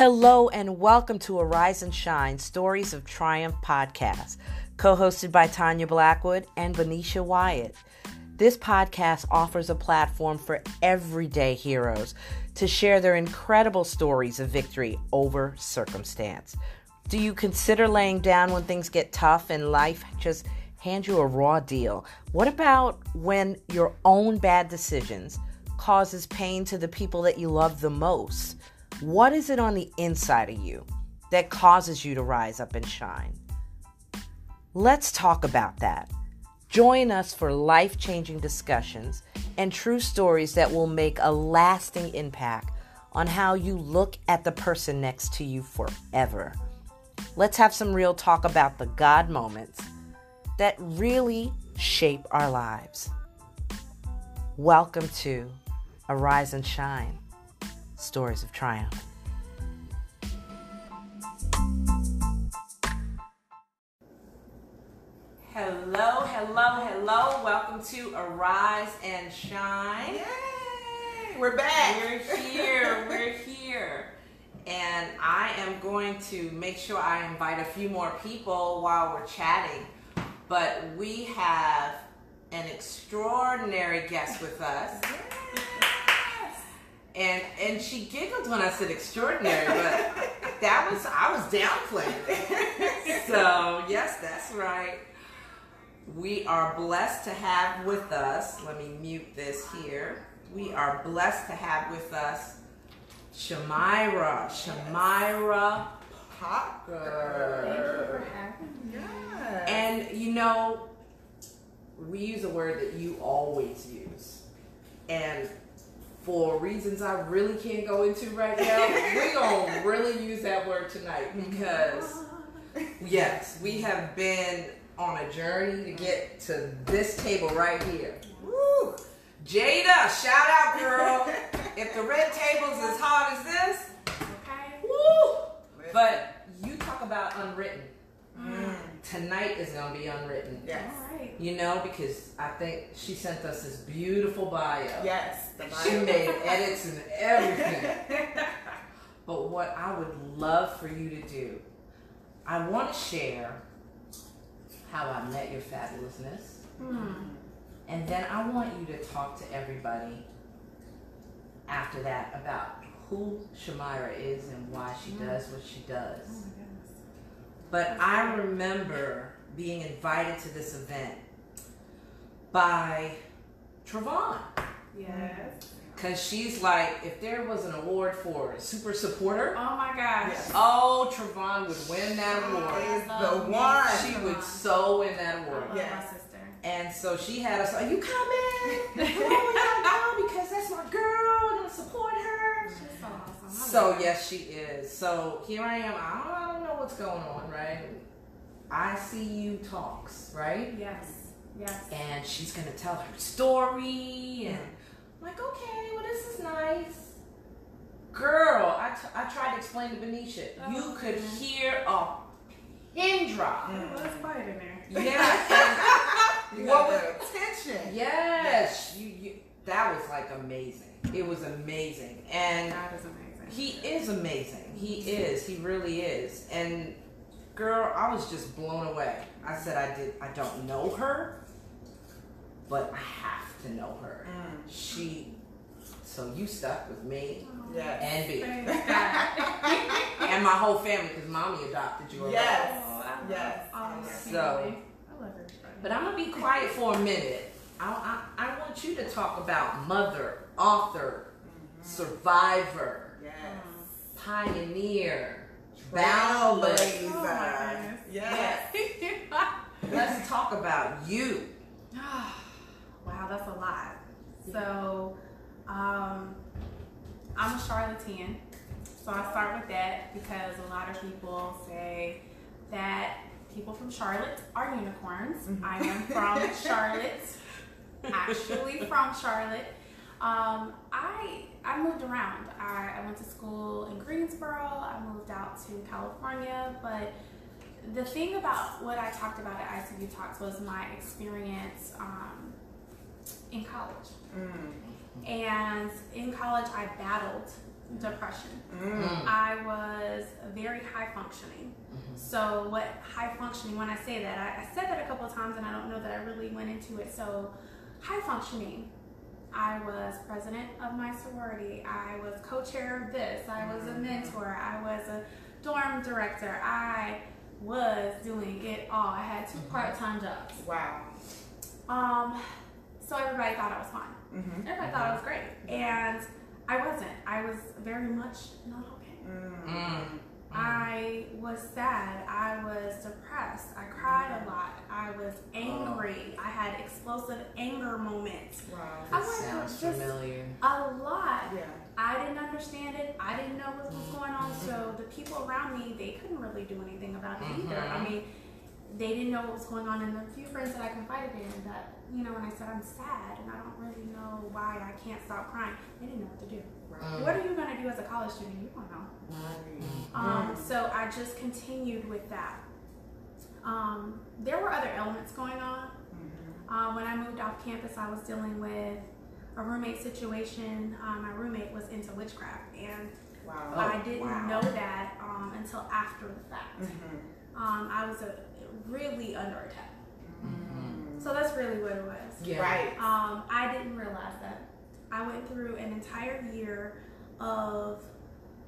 Hello and welcome to Arise and Shine Stories of Triumph podcast, co hosted by Tanya Blackwood and Venetia Wyatt. This podcast offers a platform for everyday heroes to share their incredible stories of victory over circumstance. Do you consider laying down when things get tough and life just hands you a raw deal? What about when your own bad decisions causes pain to the people that you love the most? What is it on the inside of you that causes you to rise up and shine? Let's talk about that. Join us for life changing discussions and true stories that will make a lasting impact on how you look at the person next to you forever. Let's have some real talk about the God moments that really shape our lives. Welcome to Arise and Shine Stories of Triumph. Hello, hello, hello. Welcome to Arise and Shine. Yay! We're back. We're here. We're here. And I am going to make sure I invite a few more people while we're chatting. But we have an extraordinary guest with us. And and she giggled when I said extraordinary, but that was I was downplaying. so yes, that's right. We are blessed to have with us. Let me mute this here. We are blessed to have with us Shamira. Shamira Parker. Thank you for having me. Yes. And you know, we use a word that you always use. And for reasons I really can't go into right now, we're going to really use that word tonight because, yes, we have been on a journey to get to this table right here. Woo! Jada, shout out, girl. if the red table's as hard as this, Okay. woo! But you talk about unwritten. Tonight is going to be unwritten. Yes. All right. You know, because I think she sent us this beautiful bio. Yes. The She made edits and everything. But what I would love for you to do, I want to share how I met your fabulousness. Hmm. And then I want you to talk to everybody after that about who Shamira is and why she does what she does. My goodness. But I remember being invited to this event by Travon. Yes. Because she's like, if there was an award for super supporter, Oh my gosh. Yes. oh, Travon would win that award. The one. She would so win that I award. love Yes. my sister. And so she had us, are you coming? Come on, we gotta go because that's my girl. I'm gonna support her. She's so awesome. I So yes, she is. So here I am. I don't, I don't know what's going on, right? I see you talks, right? Yes. Yes. And she's gonna tell her story, and I'm like, okay, well this is nice. Girl, I, t- I tried to explain to Venetia. you Oh, could goodness. hear a pin drop. Well, it's quiet in there. Yeah, You What the attention. and yes, you, you. That was like amazing. It was amazing, and amazing. He is amazing. He is. He really is. And girl, I was just blown away. I said I did I don't know her, but I have to know her. Mm. She so you stuck with me Yes. and B and my whole family because mommy adopted you. already. Yes. Oh, I love Yes. all So- I love everybody. But I'm gonna be quiet for a minute. I, I, I want you to talk about mother, author, survivor, Yes. pioneer. Trailblazer. Oh goodness. Yes. Let's talk about you. wow, that's a lot. So, um, I'm a Charlottean. So I start with that because a lot of people say that people from Charlotte are unicorns. I am from Charlotte, actually from Charlotte. Um, I I moved around. I, I went to school in Greensboro. I moved out to California, but the thing about what I talked about at ICU Talks was my experience um, in college. Mm. And in college, I battled depression. Mm. I was very high functioning. So, what high functioning, when I say that, I, I said that a couple of times and I don't know that I really went into it. So, high functioning, I was president of my sorority, I was co chair of this, I was a mentor, I was a dorm director, I was doing it all. I had two part time jobs. Wow. Um, so, everybody thought I was fine. Mm-hmm. Everybody thought I was great. And I wasn't. I was very much not okay. Mm. I was sad. I was depressed. I cried a lot. I was angry. I had explosive anger moments. Wow. I That went through sounds just familiar. a lot. Yeah. I didn't understand it. I didn't know what was going on. So the people around me, they couldn't really do anything about it either. I Mhm. mean, they didn't know what was going on. And the few friends that I confided in that, you know, when I said I'm sad and I don't really know why I can't stop crying, they didn't know what to do. Right. What are you going to do as a college student? You don't know. Um, so I just continued with that. Um, there were other elements going on. Mhm. Uh, when I moved off campus, I was dealing with a roommate situation. Uh, my roommate was into witchcraft, and Wow. I didn't wow. know that um, until after the fact. Mhm. Um, I was uh really under attack. Mhm. So that's really what it was. Yeah. Right. Um, I didn't realize that. I went through an entire year of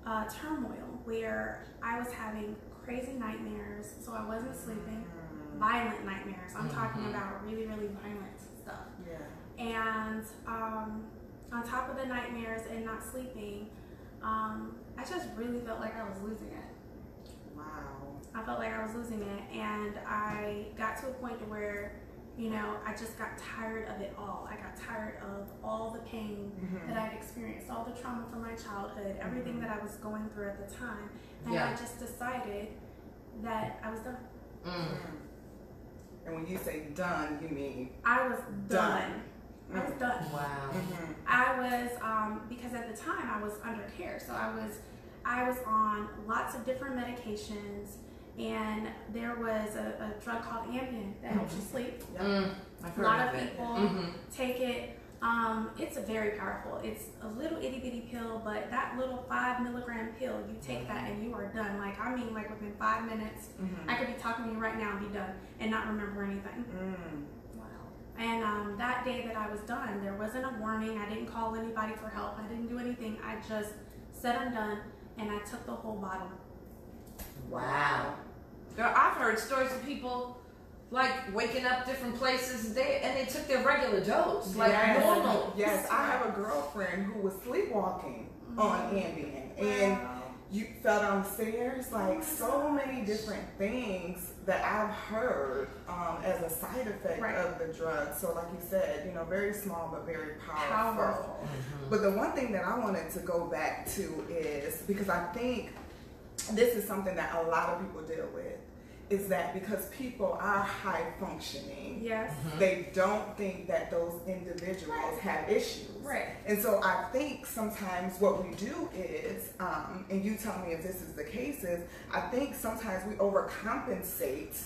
uh, turmoil where I was having crazy nightmares, so I wasn't sleeping. Violent nightmares. I'm talking Mhm. about really, really violent stuff. Yeah. And um, on top of the nightmares and not sleeping, um, I just really felt like I was losing it. Wow. I felt like I was losing it, and I got to a point where, you know, I just got tired of it all. I got tired of all the pain Mhm. that I'd experienced, all the trauma from my childhood, everything that I was going through at the time, and Yeah. I just decided that I was done. Mm. And when you say done, you mean I was Done. done. I was done. Wow. Mhm. I was um, because at the time I was under care, so I was I was on lots of different medications, and there was a, a drug called Ambien that helps you sleep. Yep. Mm. I've A lot of of it. people Mhm. take it. Um, it's very powerful. It's a little itty bitty pill, but that little five milligram pill, you take that and you are done. Like I mean, like within five minutes, Mhm. I could be talking to you right now and be done and not remember anything. Mm. Wow. And um, that day that I was done, there wasn't a warning. I didn't call anybody for help. I didn't do anything. I just said I'm done, and I took the whole bottle. Wow. Girl, I've heard stories of people like waking up different places they and they took their regular dose, like yes. normal. Yes, I have a girlfriend who was sleepwalking on Ambien, and you fell downstairs. Like so many different things that I've heard um, as a side effect Right. of the drug. So, like you said, you know, very small but very powerful. Powerful. Mhm. But the one thing that I wanted to go back to is because I think this is something that a lot of people deal with is that because people are high functioning, Yes. they don't think that those individuals have issues. Right. And so I think sometimes what we do is, um, and you tell me if this is the case, is I think sometimes we overcompensate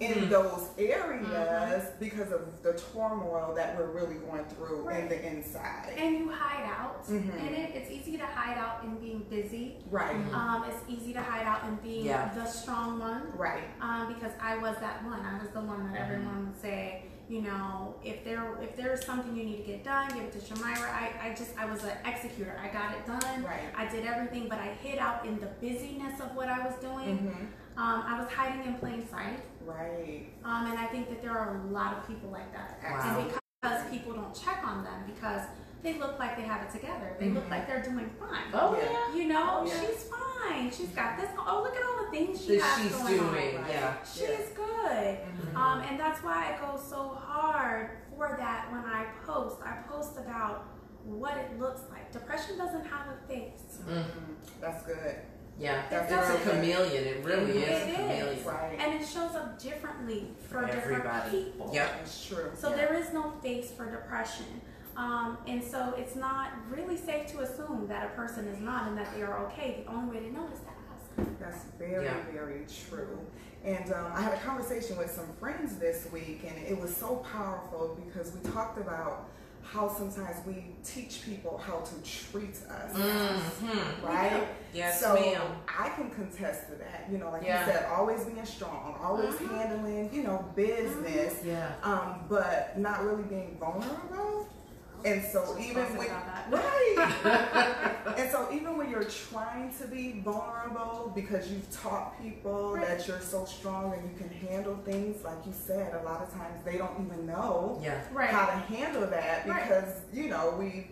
in Mm. those areas because of the turmoil that we're really going through in the inside. And you hide out Mhm. in it. It's easy to hide out in being busy. Right, Um, it's easy to hide out in being Yeah. the strong one. right. Um, because I was that one. I was the one that everyone would say, you know, if there if there's something you need to get done, give it to Shamira. I, I just I was an executor. I got it done. Right. I did everything, but I hid out in the busyness of what I was doing. Um, I was hiding in plain sight. Right. Um, and I think that there are a lot of people like that. Wow. And because people don't check on them because they look like they have it together. They look Mhm. like they're doing fine. Oh Yeah. yeah. You know, Yeah. she's fine. She's got this. Oh, look at all the things she has she's going doing. on. Yeah. She's good. Mhm. Um, and that's why I go so hard for that when I post. I post about what it looks like. Depression doesn't have a face. Mm. That's good. Yeah. That's It's a chameleon. It really It is a is. chameleon. Right. And it shows up differently for, For different everybody. people. Yep. That's true. So Yeah. there is no face for depression. Um, and so it's not really safe to assume that a person is not and that they are okay. The only way to know is to ask. That's very, Yeah. very true. And um, I had a conversation with some friends this week, and it was so powerful because we talked about how sometimes we teach people how to treat us. Mm-hmm. Right? Yes, so ma'am. I can contest to that. You know, like Yeah. you said, always being strong, always Mhm. handling, you know, business, Yeah. um, but not really being vulnerable. And so Just even when right, and so even when you're trying to be vulnerable because you've taught people Right. that you're so strong and you can handle things, like you said, a lot of times they don't even know Yeah. Right. how to handle that Right. because you know we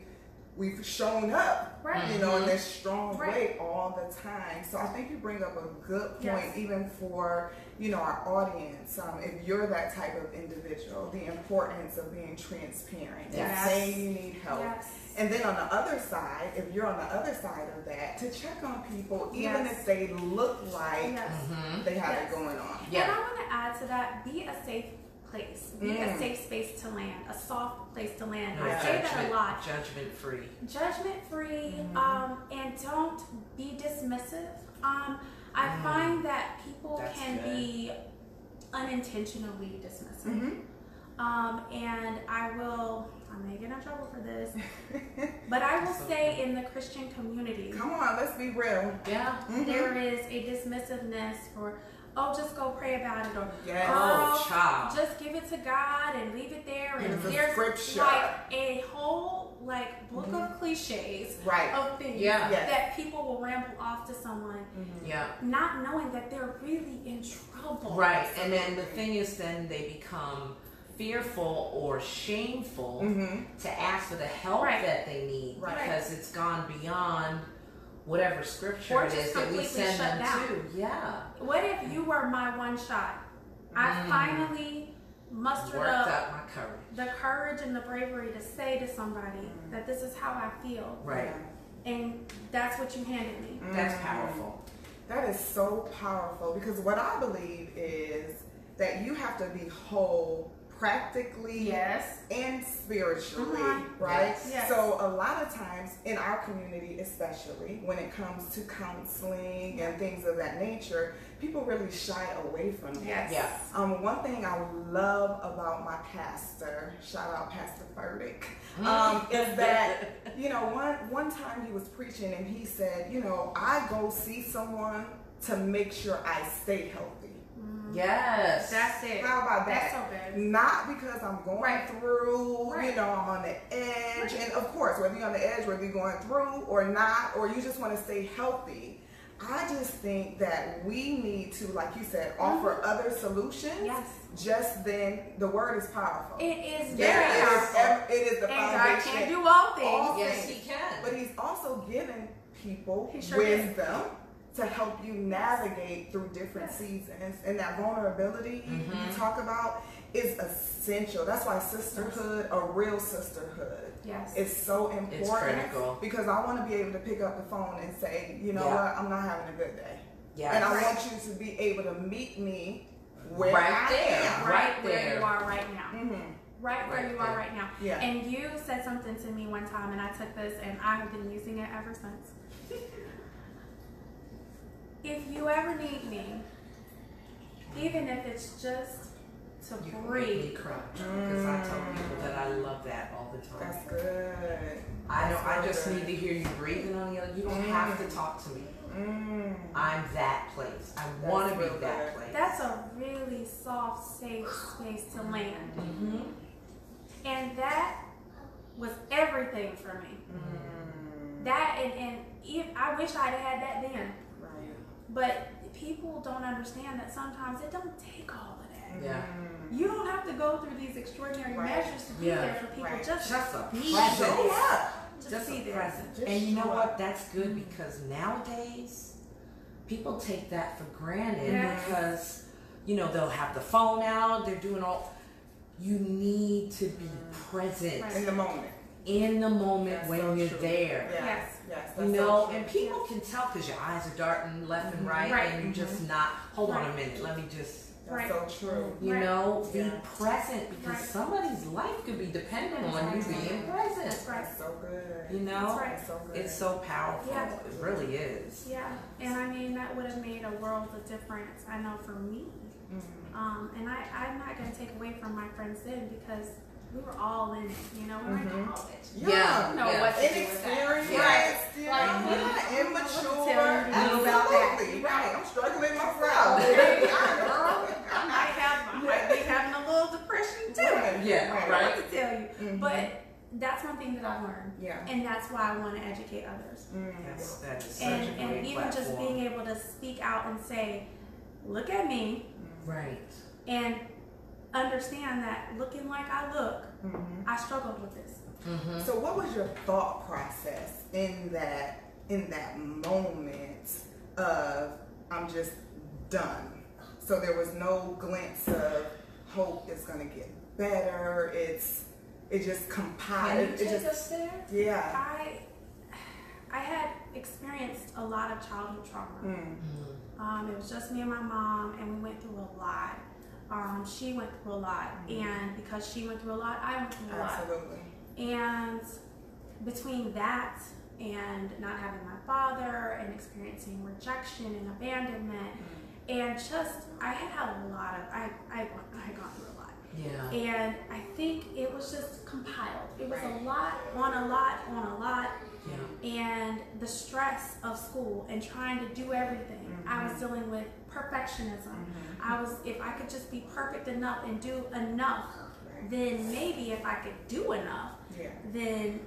we've shown up Right. you know in Mhm. this strong Right. way all the time so i think you bring up a good point Yes. even for you know our audience um, if you're that type of individual the importance of being transparent and saying you need help Yes. and then on the other side if you're on the other side of that to check on people even Yes. if they look like Yes. Mm-hmm. they have Yes. it going on Yeah. And I want to add to that: be a safe place, be a Mm. safe space to land, a soft place to land. No I say that a lot. Judgment free. Judgment free, Mhm. um, and don't be dismissive. Um, I Mm. find that people That's can good. be unintentionally dismissive. Mhm. Um, and I will, I may get in trouble for this, but I will say in the Christian community, come on let's be real Yeah. Mhm. there is a dismissiveness for, oh, just go pray about it, or Yes. Oh, Girl, child. just give it to God and leave it there. And Give it there's scripture. like a whole like book of cliches right of things Yeah. Yes. that people will ramble off to someone, Yeah. not knowing that they're really in trouble. Right. And then the thing is, then they become fearful or shameful hmm to ask for the help Right. that they need Right. because it's gone beyond whatever scripture Or it just that we completely send shut them down. to. Yeah. What if you were my one shot? I Mm. finally mustered Worked up up my courage. the courage and the bravery to say to somebody Mm. that this is how I feel, Right. and that's what you handed me. That's Mhm. powerful. That is so powerful because what I believe is that you have to be whole practically Yes. and spiritually, Mhm. right? Yes. Yes. So a lot of times in our community, especially when it comes to counseling and things of that nature, people really shy away from that. Yes. Yeah. Um, one thing I love about my pastor, shout out Pastor Furtick, um, is that you know one one time he was preaching and he said, you know, I go see someone to make sure I stay healthy. Yes. That's it. How about That's that? so good. Not because I'm going Right. through, you know, I'm on the edge, Right. and of course, whether you're on the edge, whether you're going through or not, or you just want to stay healthy. I just think that we need to, like you said, offer other solutions. Mm-hmm. Yes. Just then, the word is powerful. It is Yeah, very it is powerful. ev- it is the and God foundation. can do all things. All yes, things. he can. But he's also given people He sure did. wisdom to help you navigate through different seasons. And that vulnerability you- you talk about is essential. That's why sisterhood, a real sisterhood, yes. is so important. It's critical. Because I want to be able to pick up the phone and say, you know Yeah. what, I'm not having a good day. Yeah. And I want you to be able to meet me where Right I there. am. right, right where there. you are right now. hmm Right where Right you are there. right now. Yeah. And you said something to me one time, and I took this, and I have been using it ever since. If you ever need me, even if it's just to You can make me breathe, cry because I tell people that I love that all the time. That's good. I know. That's I just good. need to hear you breathing on the other. You don't Mm. have to talk to me. Mm. I'm that place. I want to be real that good. place. that's a really soft, safe space to land. hmm And that was everything for me. Mm. That and, and if, I wish I'd had that then. Right. But people don't understand that sometimes it don't take all of that. Yeah. Mm. You don't have to go through these extraordinary Right. measures to be Yeah. there for people. Right. Just, Just a be presence. there. Show up. just, Just be a there. present. Just and you know show what? That's good because nowadays people take that for granted Yes. because you know they'll have the phone out. They're doing all. You need to be present In the moment. In the moment That's when so you're true. there. Yes. Yes. Yes. You know, so and people can tell because your eyes are darting left and Mhm. right, Right. and you're just not. Hold on a minute. Let me just. That's Right. so true. You Right. know, be Yeah. present because Right. somebody's life could be dependent on you being present. That's right. That's so good. You know, That's right. So good. it's so powerful. Yeah. It really is. Yeah, and I mean that would have made a world of difference. I know for me, Mhm. um, and I, I'm not gonna take away from my friends then because we were all in it. You know, we were Mhm. in college. Yeah. know yeah. what to do with that. Inexperienced, Right. yeah, Like, yeah, immature. to tell you to do about that. Absolutely, right. I'm struggling myself. Right, girl, I might have, I might be having a little depression too. Right, Yeah, I don't right. what to tell you. Mhm. But that's one thing that I've learned. Yeah. And that's why I want to educate others. Mm. That's, that is such And, a great and even just being able to speak out and say, look at me right. and understand that looking like I look, Mhm. I struggled with this. Mm-hmm. So, what was your thought process in that in that moment of I'm just done? So there was no glimpse of hope is going to get better. It's it just compiled. Can you It take just us there? yeah. I I had experienced a lot of childhood trauma. Mm. Um, it was just me and my mom, and we went through a lot. Um, she went through a lot, and because she went through a lot, I went through a lot. Absolutely. And between that and not having my father and experiencing rejection and abandonment, and just I had had a lot of I I I gone through lot. Yeah. And I think it was just compiled. It was Right. a lot on a lot on a lot Yeah. and the stress of school and trying to do everything. I was dealing with perfectionism. I was if I could just be perfect enough and do enough, then maybe if I could do enough, Yeah. then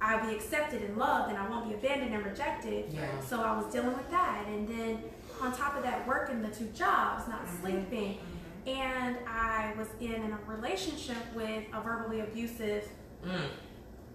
I'll be accepted and loved and I won't be abandoned and rejected. Yeah. So I was dealing with that and then on top of that working the two jobs, not Mm-hmm. sleeping. And I was in a relationship with a verbally abusive, Mm.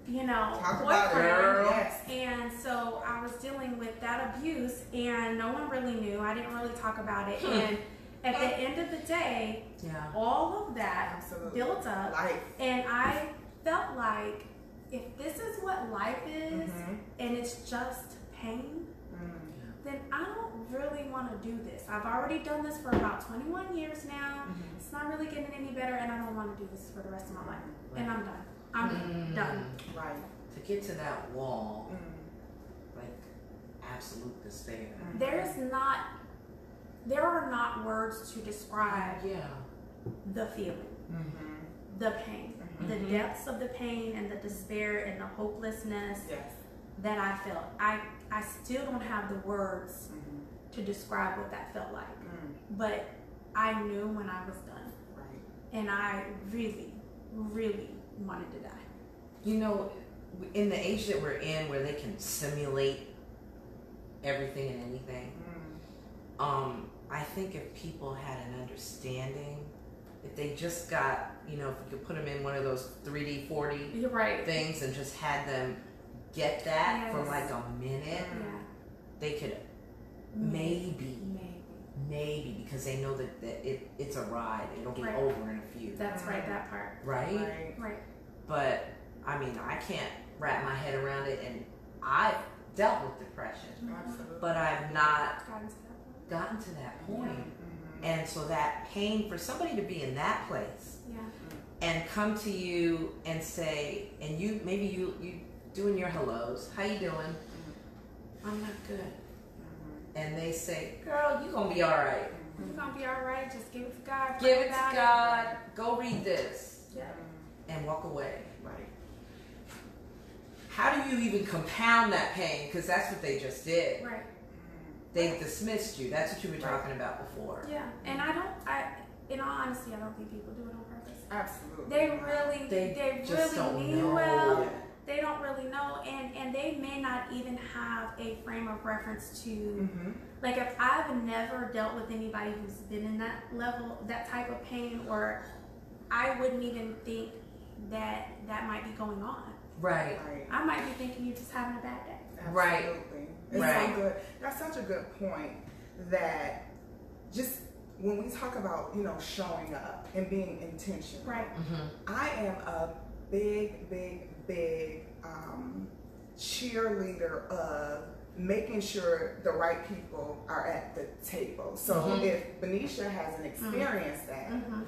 you know, Talk about it. boyfriend. Yes. And so I was dealing with that abuse, and no one really knew. I didn't really talk about it. Hmm. And at the end of the day, Yeah. all of that Absolutely. built up, Life. and I felt like if this is what life is, Mhm. and it's just pain. Then I don't really want to do this. I've already done this for about 21 years now. Mm-hmm. It's not really getting any better, and I don't want to do this for the rest of my life. And I'm done. I'm Mm. done. Right. To get to that wall, Mm. like absolute despair. There is not, there are not words to describe Yeah. the feeling, Mm-hmm. the pain, the Mhm. depths of the pain and the despair and the hopelessness Yes. that I felt. I, I still don't have the words Mm-hmm. to describe what that felt like, Mm. but I knew when I was done, Right. and I really, really wanted to die. You know, in the age that we're in, where they can simulate everything and anything, Mm. um, I think if people had an understanding, if they just got, you know, if you could put them in one of those 3D, 4D right. things and just had them get that for like a minute, Yeah. they could maybe, Maybe. maybe, because they know that, that it, it's a ride, it'll be Right. over in a few, That's right. That part. right? Right. Right. But I mean, I can't wrap my head around it, and I've dealt with depression, Absolutely. but I've not Got into that point. gotten to that point. Mhm. And so that pain for somebody to be in that place Yeah. and come to you and say, and you maybe you you doing your hellos, how you doing? Mm-hmm. I'm not good. Mhm. And they say, girl, you gonna be all right. Mm-hmm. You're gonna be all right. Just give it to God. Give it to about God. Go read this Yeah. and walk away. Right. How do you even compound that pain? Because that's what they just did. Right. Mm-hmm. They dismissed you. That's what you were talking about before. Yeah. And I don't. I. In all honesty, I don't think people do it on purpose. Absolutely. They really. They They, just really don't mean know. well. They don't really know, and and they may not even have a frame of reference to. Mm-hmm. Like if I've never dealt with anybody who's been in that level, that type of pain, or I wouldn't even think that that might be going on. Right. Right. I might be thinking you're just having a bad day. Right. Absolutely. It's Right. so. That's such a good point that just when we talk about, you know, showing up and being intentional. Right. Mm-hmm. I am a big, big, big um, cheerleader of making sure the right people are at the table. So Mhm. if Venetia hasn't experienced that, Mm-hmm.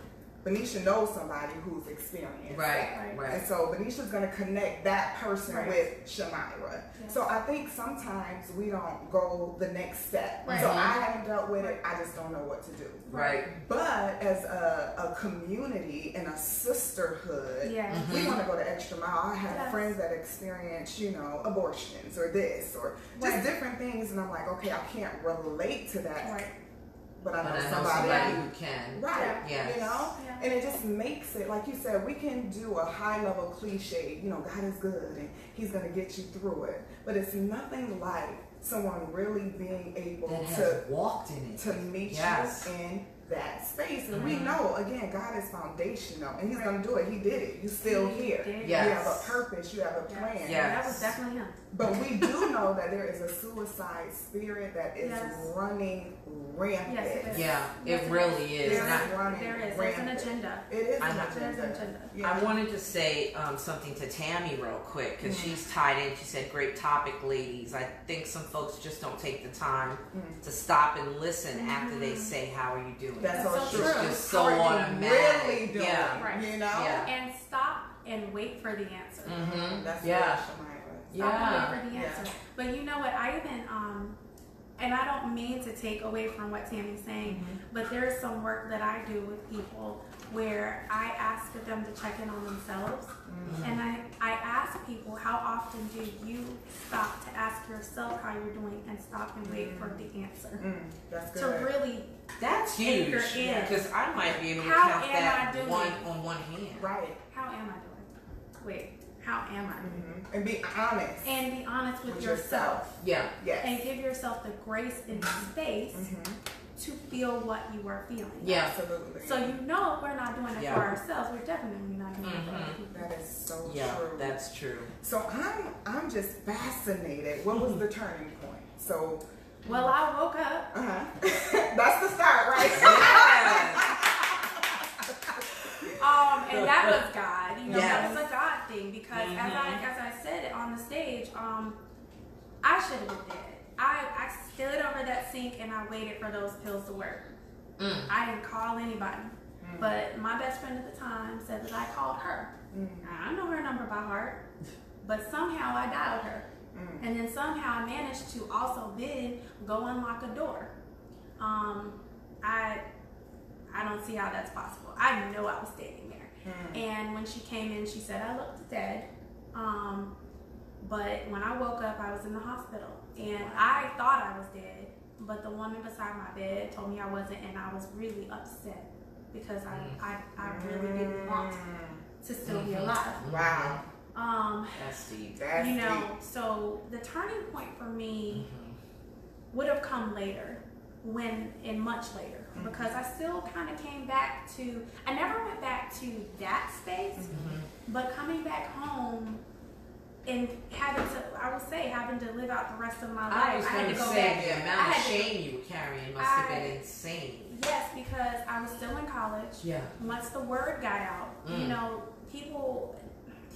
Venetia knows somebody who's experienced. Right, Right. right. And so Venetia's gonna connect that person Right. with Shamira. Yes. So I think sometimes we don't go the next step. Right. So I haven't dealt with it, I just don't know what to do. Right. But as a, a community and a sisterhood, Yeah. we mm-hmm. want to go the extra mile. I have Yes. friends that experience, you know, abortions or this or just different things, and I'm like, okay, I can't relate to that, Right. But I know But I know somebody, somebody who who can. Right. Yes. You know? Yeah. And it just makes it, like you said, we can do a high level cliche, you know, God is good and He's going to get you through it. But it's nothing like someone really being able to has walked in it. to meet Yes. you in that space. And we Mhm. know, again, God is foundational and He's going to do it. He did it. You're still He here. Yes. You have a purpose, you have a Yes. plan. Yeah. That was definitely him. But we do know that there is a suicide spirit that is Yes. running rampant. Yes, it is. Yeah, Yes, it it really is. There And I- is running There is. There's an agenda. It is I an know. There's an agenda. agenda. Yeah. I wanted to say um, something to Tammy real quick because Mhm. she's tied in. She said, "Great topic, ladies." I think some folks just don't take the time Mhm. to stop and listen after they Mhm. say, "How are you doing?" That's, That's so so true. true. It's just so How you automatic. Really doing, Yeah. Right. You know? Yeah. And stop and wait for the answer. Mm-hmm. That's Yeah. what Shamira Stop and wait for the Yeah. answer. But you know what? I even um, and I don't mean to take away from what Tammy's saying, Mm-hmm. but there is some work that I do with people where I ask them to check in on themselves, Mm-hmm. and I I ask people how often do you stop to ask yourself how you're doing and stop and wait for the answer Mm, that's to really That's Anchor huge because I might be able to How count am that I doing? one on one hand. right. how am I doing? Wait, how am I doing? hmm And be honest And be honest with, with yourself. Yeah. Yes. and give yourself the grace and space hmm to feel what you are feeling. Yeah. Absolutely. So you know if we're not doing it Yeah. for ourselves, we're definitely not doing it for other Mhm. people. that is so Yeah, true. that's true. so I'm I'm just fascinated. What was the turning point? So Well, I woke up. uh huh. that's the start, right? Um, and that was God. You know, Yes. that was a God thing because as I Mhm. as I said it on the stage, um, I should have been dead. I, I stood over that sink and I waited for those pills to work. Mm. I didn't call anybody. Mm. But my best friend at the time said that I called her. Mm, I know her number by heart, but somehow I dialed her. Mm, And then somehow I managed to also then go unlock a door. Um, I I don't see how that's possible. I know I was standing there. mm. And when she came in, she said I looked dead. Um, but when I woke up, I was in the hospital, and I thought I was dead. But the woman beside my bed told me I wasn't, and I was really upset because I I, I really didn't want to still be Mhm. alive. Wow. Um, That's deep. That's you know, deep. so the turning point for me Mhm. would have come later, when and much later, Mhm. because I still kind of came back to. I never went back to that space, Mhm. but coming back home and having to, I would say, having to live out the rest of my life. I was had going to to go say back. the I amount of had to- shame you were carrying must have been insane. Yes, because I was still in college. Yeah. Once the word got out, you Mm. know, people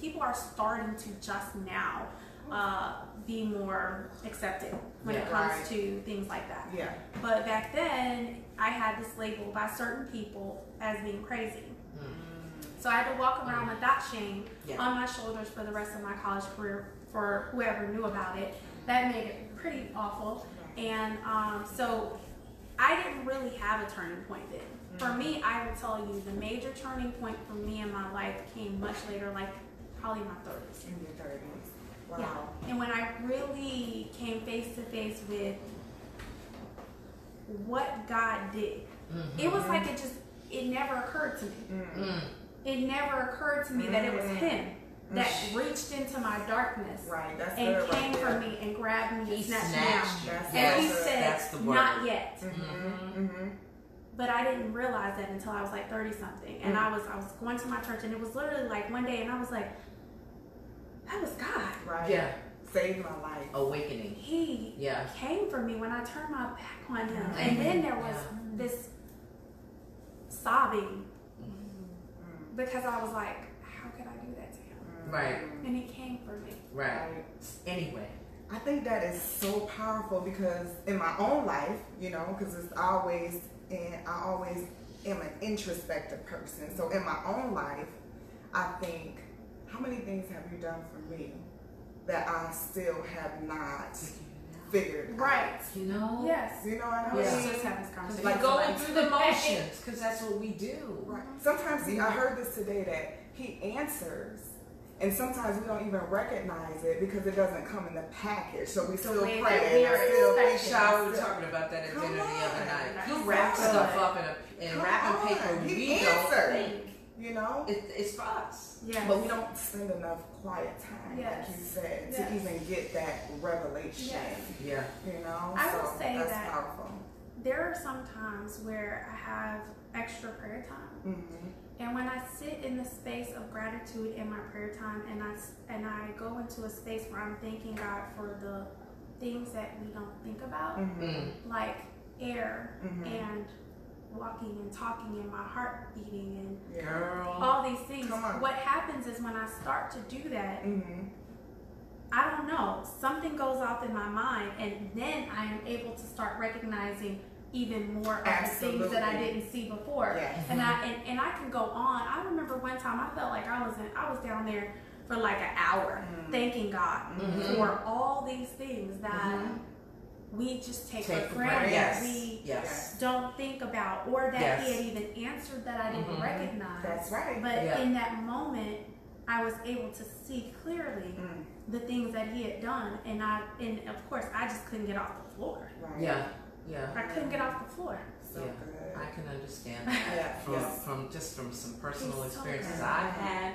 people are starting to just now uh, be more accepted when it comes Right. to things like that. Yeah. But back then, I had this label by certain people as being crazy. Mm. So I had to walk around with that shame Yeah. on my shoulders for the rest of my college career for whoever knew about it. That made it pretty awful. And um, so I didn't really have a turning point then. For me, I will tell you the major turning point for me in my life came much later, like probably my 30s. In your thirties. Wow. Yeah. And when I really came face to face with what God did, Mhm. it was like it just, it never occurred to me. Mm. Mm. It never occurred to me that it was Mm. Him that reached into my darkness Right. That's and good. came right for me and grabbed me He and snatched me snatched down. you. That's And he good. said, That's the. Not yet. Mm-hmm. Mm-hmm. But I didn't realize that until I was like 30 something. And Mm. I was I was going to my church and it was literally like one day and I was like, that was God. Right. Yeah. Saved my life. Awakening. He Yeah. came for me when I turned my back on him. Mhm. And then there was Yeah. this sobbing Mm. because I was like, how could I do that to him? Right. And he came for me. Right. Right. Anyway. I think that is so powerful because in my own life, you know, because it's always and I always am an introspective person. So in my own life, I think, how many things have you done for me that I still have not figured out? Right. You know? Yes. You know what I I mean? was just having this conversation. we Like- go tonight. through the motions, because that's what we do. Right. Sometimes, see, I heard this today that he answers, and sometimes we don't even recognize it because it doesn't come in the package. So we The still way pray. that we're still expecting. Shaw, we were talking about that at Come dinner the other night. That's He wraps stuff up in a in wrapping paper on, we he don't answered. think. You know? It, it's for us. Yeah. But we don't spend enough quiet time, Yes. like you said, Yes. to even get that revelation. Yes. Yeah. You know? I so will say that's that- powerful. there are some times where I have extra prayer time. Mm-hmm. And when I sit in the space of gratitude in my prayer time and I and I go into a space where I'm thanking God for the things that we don't think about, Mm-hmm. Mm. like air Mhm. and walking and talking and my heart beating and Girl. all these things. What happens is when I start to do that, Mm-hmm. I don't know, something goes off in my mind, and then I am able to start recognizing even more of the things that I didn't see before. Yes. And I and, and I can go on. I remember one time I felt like I was in I was down there for like an hour Mhm. thanking God Mhm. for all these things that Mhm. We just take, Take for for granted. granted. Yes. We Yes. don't think about or that Yes. he had even answered that I didn't Mhm. recognize. That's right. But Yeah. in that moment I was able to see clearly Mm. the things that he had done and I and of course I just couldn't get off the floor. Right. Yeah. Yeah. I couldn't get off the floor. So Yeah. good. I can understand that Yeah, from, yes. from just from some personal He's experiences good. I've had.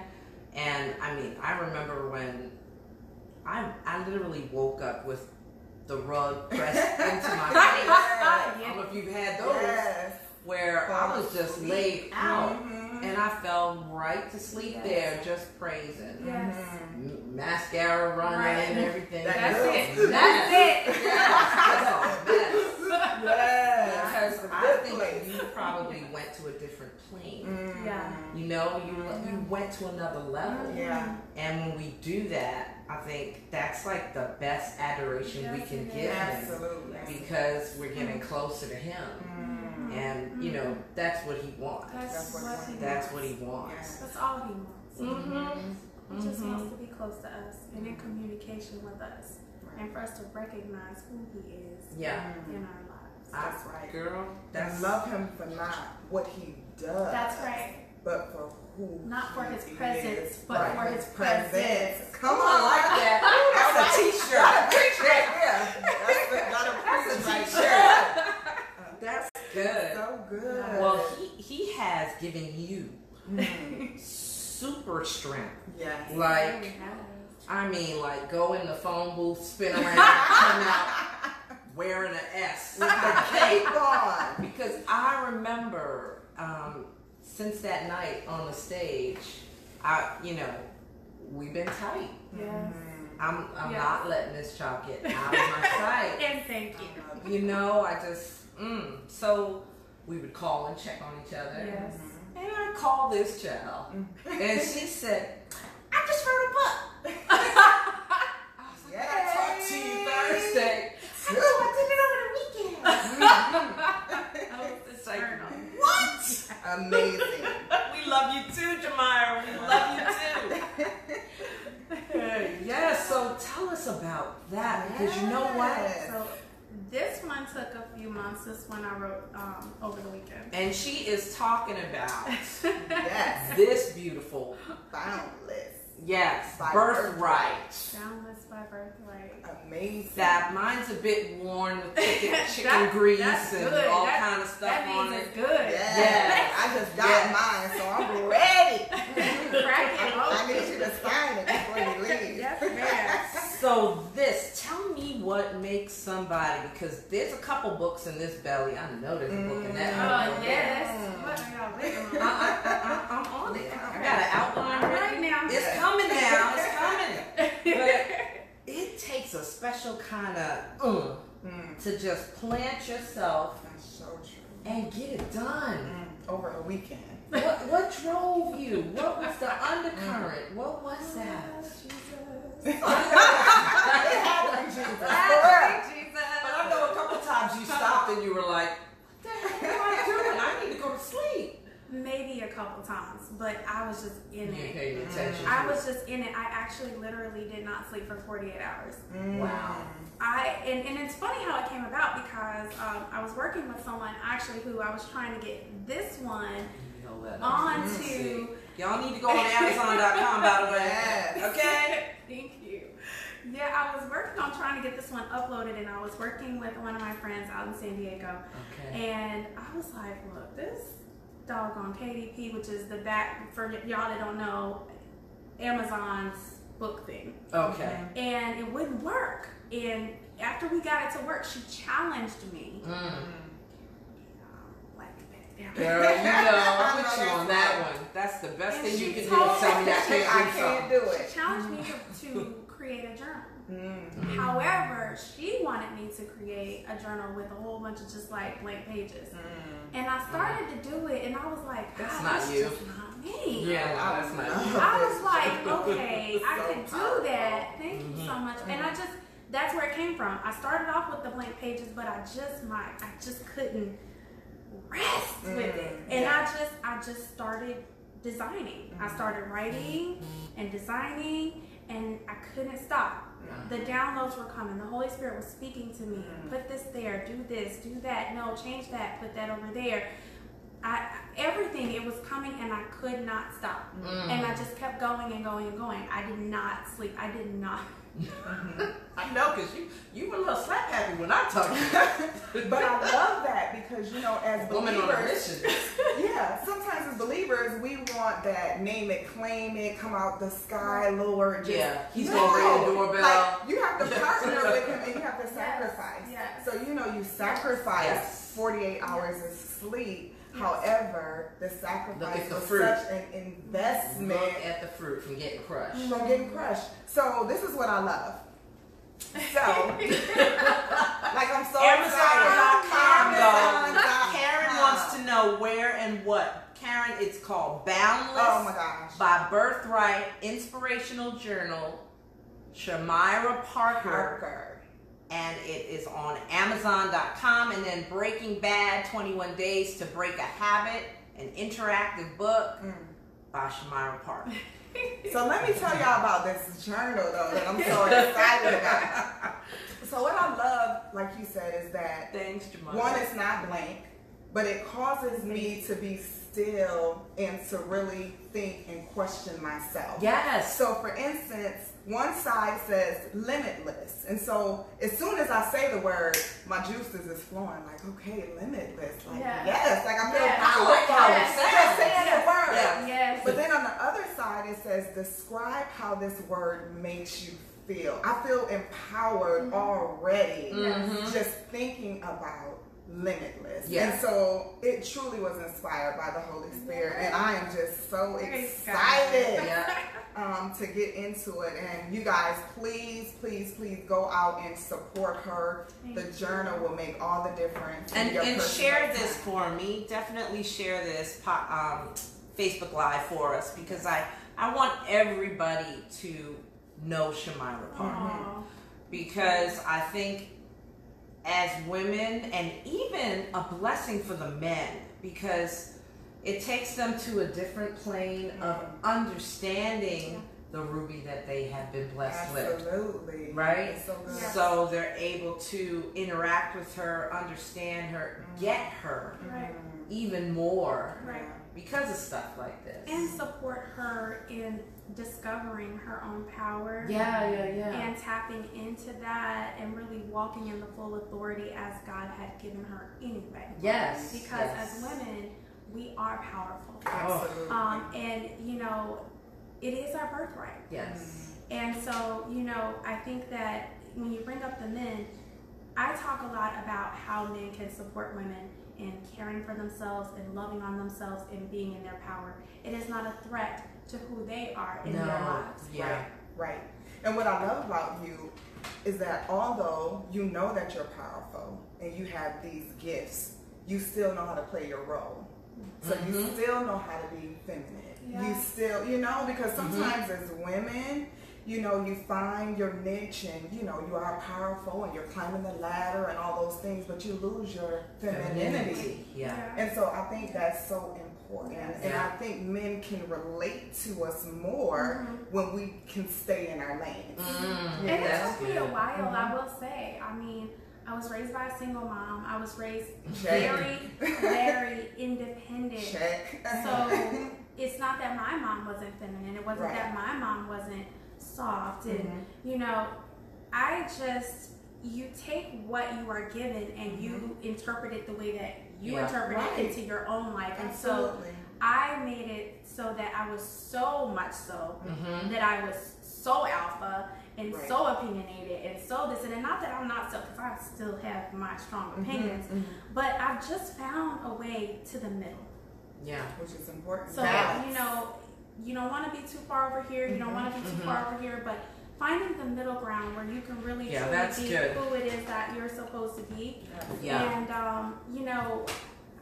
And I mean, I remember when I I literally woke up with the rug pressed into my face. I don't know if you've had those Yes. where I was just laid out Mhm. and I fell right to sleep Yes. there just praising. Yes. Mhm. Mascara running Right. and everything. That That's girl. it. That's it. That's a mess. Yes. Because It's a I good think place. you probably went to a different plane. Mhm. Yeah. You know, you you went to another level. Yeah. And when we do that, I think that's like the best adoration we can give is. him Absolutely. because we're getting closer to him. Mhm. And you know, that's what he wants. That's, That's what what he he That's wants. what he wants. Yes. That's all he wants. Mm-hmm. He just Mhm. wants to be close to us and in communication with us and for us to recognize who he is Yeah. in our lives. That's right. Girl, And that's love him for not what he does. That's right. But for who Not for his presence, is. but Right. for his presence. Come on, I like that. That's a t-shirt. yeah. That's a, not a That's a preach right t-shirt. That's good. So good. Well, he he has given you Mhm. super strength. yes. Like, I mean, like go in the phone booth, spin around, come out wearing an S with the cape. On. Because I remember um, since that night on the stage, I you know we've been tight. Yes. I'm I'm Yes. not letting this child get out of my sight. And thank you. You know, I just mm. so we would call and check on each other. Yes. And I called this child, and she said, "I just heard a book." I was like, "I talked to you Thursday." Good. I did it over the weekend. It's like. What? Amazing. We love you too, Shamira. We love you too. yeah, so tell us about that because you know what? So this one took a few months. This one I wrote um, over the weekend. And she is talking about Yes. this beautiful, Boundless. Yes, By birthright. Boundless by birthright. Amazing. That mine's a bit worn with chicken, chicken grease and good. all That- kind of stuff That on means it. it's good. Yeah. Yes. I just got Yes. mine, so I'm ready. Crack it I need you to sign it before you leave. Yes, ma'am. So this, tell me what makes somebody because there's a couple books in this belly. I know there's a book in that. Oh, one. yes. What are y'all waiting I, on? I, I, I'm on it. I got an outline Right now. It's coming now. It's coming. But it takes a special kind of uh, Mm, to just plant yourself that's so true. and get it done. Mm, over a weekend. What what drove you? What was the undercurrent? What was that? It had to be Jesus. For real. But I know a couple times you stopped and you were like, "What the heck am I doing? I need to go to sleep." Maybe a couple times, but I was just in You it. paid attention. I was just in it. I actually literally did not sleep for 48 hours. Mm. Wow. I and, and it's funny how it came about because um, I was working with someone actually who I was trying to get this one it. You know that. Mm-hmm. onto. Y'all need to go on Amazon.com, by the way. Yes. Okay. Thank you. Yeah, I was working on trying to get this one uploaded, and I was working with one of my friends out in San Diego, Okay. and I was like, "Look, this doggone KDP, which is the back for y'all that don't know, Amazon's book thing, Okay. and it wouldn't work. And after we got it to work, she challenged me. Mm. Like, Girl, you know, I'll I put you on that's that one. That's the best And thing you can do told tell me I I can't do can't do it. She challenged me to, to create a journal. Mm. However, she wanted me to create a journal with a whole bunch of just like blank pages. Mm. And I started to do it, and I was like, That's not that's you. not me. Yeah, no, that's not you. I was like, okay, I So could do that. Thank you so Mhm. much. And I just, that's where it came from. I started off with the blank pages, but I just, my, I just couldn't rest with it. Mm, And yeah. I just, I just started designing. I started writing and designing, and I couldn't stop. The downloads were coming. The Holy Spirit was speaking to me. Mhm. Put this there. Do this. Do that. No, change that. Put that over there. I everything. It was coming, and I could not stop. Mm. And I just kept going and going and going. I did not sleep. I did not. Mm-hmm. I know, because you, you were a little slap happy when I talked to you. But I love that because you know, as Woman on a believers, mission. yeah, sometimes as believers we want that name it, claim it, come out the sky, mm-hmm. Lord. Just, Yeah, he's no. gonna ring the doorbell. Like, you have to partner with him and you have to sacrifice. yes. So you know, you sacrifice Yes. 48 hours of sleep. However, the sacrifice at the was fruit. such an investment Look at the fruit from getting crushed. from getting crushed. So this is what I love. So, like I'm so Amazon.com, excited. though. Karen wants to know where and what. Karen, it's called Boundless Oh my gosh. by Birthright Inspirational Journal, Shamira Parker, Parker. And it is on Amazon.com. And then Breaking Bad 21 Days to Break a Habit, an interactive book Mm. by Shamira Park. So let me tell y'all about this journal though that I'm so excited about. So what I love, like you said, is that Thanks, one, it's not blank, but it causes me to be still and to really think and question myself. Yes. So, for instance, one side says limitless. And so, as soon as I say the word, my juices is flowing like, okay, limitless. Like, Yeah. yes, like I feel Yeah. powerful. I like how it Yes. sounds. Just saying the word. Yeah. Yes. But then on the other side, it says, describe how this word makes you feel. I feel empowered Mhm. already Mhm. just thinking about limitless. Yeah. And so it truly was inspired by the Holy Spirit. And I am just so excited Yeah. um, to get into it. And you guys, please, please, please go out and support her. Thank The you. journal will make all the difference. and, and share this for me. Definitely share this um, Facebook Live for us because I, I want everybody to know Shamira Parker Aw. because I think as women and even a blessing for the men because it takes them to a different plane of understanding the ruby that they have been blessed with. Absolutely. Right? So good. Yeah. So they're able to interact with her, understand her, get her Right. even more Right. because of stuff like this. And support her in discovering her own power. Yeah, yeah, yeah. And tapping into that and really walking in the full authority as God had given her anyway. Yes. Because yes. as women, we are powerful. Absolutely. Um, and, you know, it is our birthright. Yes. And so, you know, I think that when you bring up the men, I talk a lot about how men can support women in caring for themselves and loving on themselves and being in their power. It is not a threat to who they are in No. their lives. yeah. Right. And what I love about you is that although you know that you're powerful and you have these gifts, you still know how to play your role. So you Mhm. still know how to be feminine. You still, you know, because sometimes as women, you know, you find your niche and, you know, you are powerful and you're climbing the ladder and all those things, but you lose your femininity. Yeah. And so I think that's so important important. Yes. And I think men can relate to us more when we can stay in our lane. Mm, And it took me a good. while, I will say. I mean, I was raised by a single mom. I was raised very, very independent. Check. So it's not that my mom wasn't feminine. It wasn't Right. that my mom wasn't soft. And Mhm. you know, I just you take what you are given and you interpret it the way that you Yeah. interpret Mm-hmm. Right. it into your own life. And so I made it so that I was so much so Mhm. that I was so alpha and Right. so opinionated and so this and, and not that I'm not so because I still have my strong opinions, Mhm, mhm. but I've just found a way to the middle. Yeah. Which is important. So Balance. you know, you don't want to be too far over here. You don't want to be too Mhm. far over here, but finding the middle ground where you can really Yeah, truly that's be good. who it is that you're supposed to be. Yeah. And um, you know,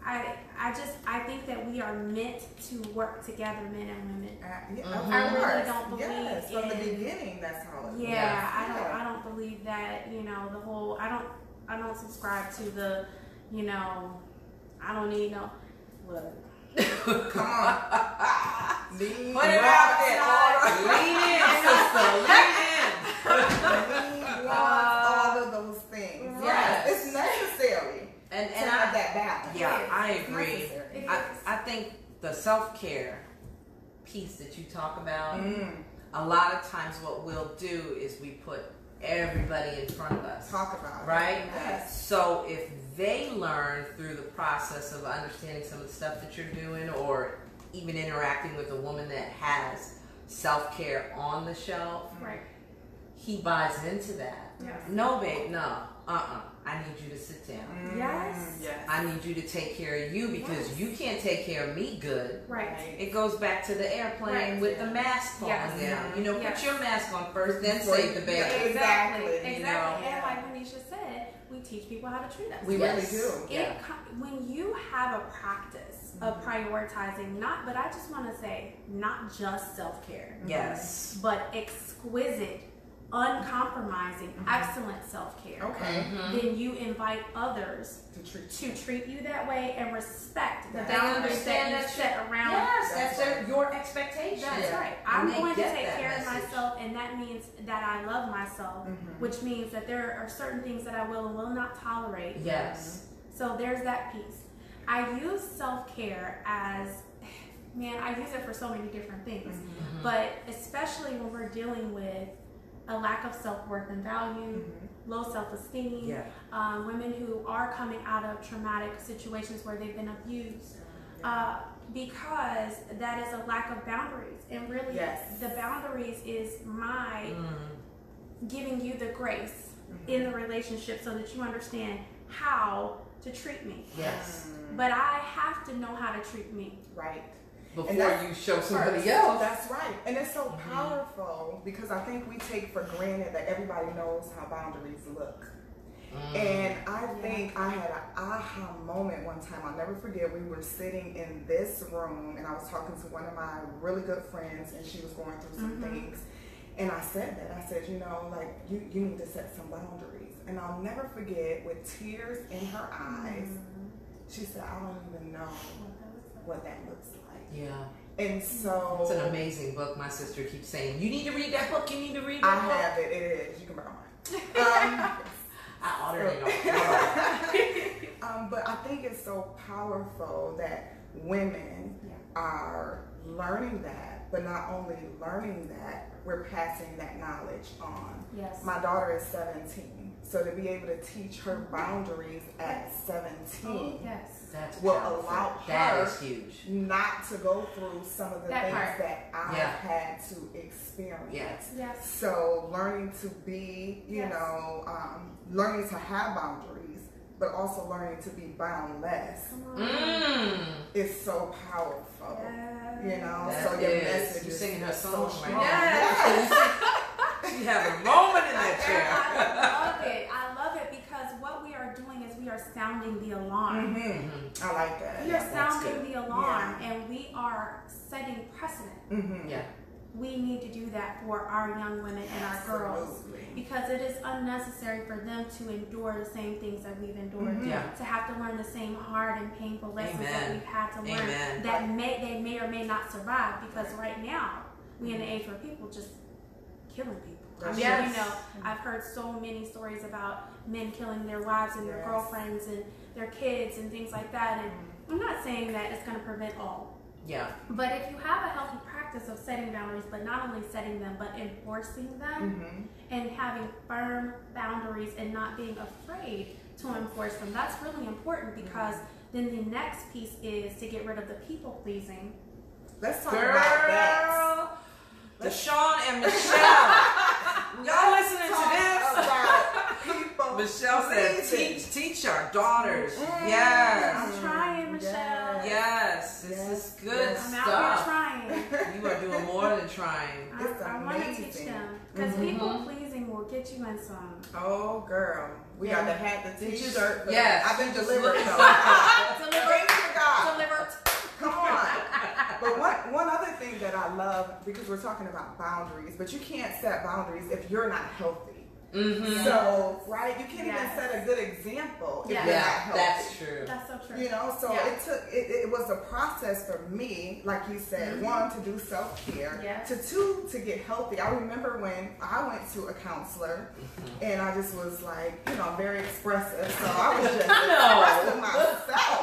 I I just I think that we are meant to work together, men and women. Uh, yeah, Mhm. of I really don't believe yes, from the beginning, that's how it Yeah, Yeah. I don't Yeah. I don't believe that, you know, the whole I don't I don't subscribe to the, you know, I don't need no what Come on. Lean Put it walk out there. Lean in, sister. Lean in. lean walk, all of those things. Yes. It's necessary And to and have I that balance. yeah, I agree. necessary. It I. I think the self care piece that you talk about, Mm, a lot of times what we'll do is we put everybody in front of us. talk about it. Right? Yes. So if they learn through the process of understanding some of the stuff that you're doing or even interacting with a woman that has self care on the shelf, right. he buys into that. Yes. No, babe, no. Uh uh I need you to sit down. Yes. Yes. I need you to take care of you because Yes. you can't take care of me good. Right. It goes back to the airplane Right. with the mask falling Yes. down. You know, Yes. put your mask on first, then Before save the baby. Yeah. Exactly. Exactly, Exactly. you know. And like Manisha said, we teach people how to treat us. We Yes. really do. it co- when you have a practice of mm-hmm. prioritizing not but i just want to say not just self-care Yes. but exquisite uncompromising excellent self-care Okay. Mhm. then you invite others To treat to treat you that way and respect the They boundaries that you that set around Yes, That's that's, right. your expectation. that's Yeah. right. I'm going to take that care of myself, and that means that I love myself, Mhm. which means that there are certain things that I will and will not tolerate. Yes. So there's that piece. I use self care as, man, I use it for so many different things, Mhm. but especially when we're dealing with a lack of self worth and value, Mhm. low self esteem, Yeah. uh, women who are coming out of traumatic situations where they've been abused. Uh, because that is a lack of boundaries, and really, Yes. the boundaries is my Mm. giving you the grace in the relationship so that you understand how to treat me. Yes. Mm. But I have to know how to treat me. Right. Before you show somebody First. else. That's right. And it's so Mhm. powerful because I think we take for granted that everybody knows how boundaries look. Mm. And I think I had an aha moment one time. I'll never forget. We were sitting in this room and I was talking to one of my really good friends and she was going through some Mhm. things. And I said that. I said, you know, like you, you need to set some boundaries. And I'll never forget with tears in her eyes, she said, I don't even know what that looks like. Yeah. And so It's an amazing book. My sister keeps saying, You need to read that book. You need to read I book. I have it. It is. You can borrow mine. Um, I ordered it um, but I think it's so powerful that women Yeah. are learning that, but not only learning that, we're passing that knowledge on. Yes. My daughter is 17, so to be able to teach her boundaries at 17 yes. That's will powerful. allow That her is huge. not to go through some of the That things part. that I've Yeah. had to experience. Yes. Yes. So learning to be, you Yes. know, um, learning to have boundaries, but also learning to be boundless Come on. Mm. is so powerful. Yes. You know, That so your is. message You're is singing her so song right strong. now. Yes. She have a moment in that I chair. love it. I love it because what we are doing is we are sounding the alarm. Mhm. Mhm. I like that. We are that's sounding the alarm and we are setting precedent. Mhm. Yeah. we need to do that for our young women and our girls Absolutely. because it is unnecessary for them to endure the same things that we've endured Mhm. Yeah. to have to learn the same hard and painful lessons that we've had to learn Amen. that may they may or may not survive because right now we are in an age where people just killing people. I That's mean, Yes. you know, I've heard so many stories about men killing their wives and their Yes. girlfriends and their kids and things like that. And I'm not saying that it's going to prevent all, Yeah. but if you have a healthy practice of setting boundaries, but not only setting them, but enforcing them Mhm. and having firm boundaries and not being afraid to enforce them, that's really important because then the next piece is to get rid of the people pleasing. Let's talk about that. Girl, Deshaun and Michelle. Y'all listening to this? Michelle said, teach, teach our daughters. Mm. Yes. I'm trying, Michelle. Yes. This is good yes. I'm out here stuff. trying. You are doing more than trying. I, I want to teach them because Mhm. people pleasing will get you in some. Oh, girl. We Yeah. got to have the Did you- t-shirt. Yes. I've been Just delivered. look- though. Delivered. Thank God. Delivered. Come on. But one, one other thing that I love, because we're talking about boundaries, but you can't set boundaries if you're not healthy. Mm-hmm. So, right? You can't Yes. even set a good example if Yes. you're not Yeah, healthy. that's true. That's so true. You know, so Yeah. it took it, it was a process for me, like you said, Mhm. one to do self care, Yes. to two to get healthy. I remember when I went to a counselor, and I just was like, you know, very expressive, so I was just No. expressing myself.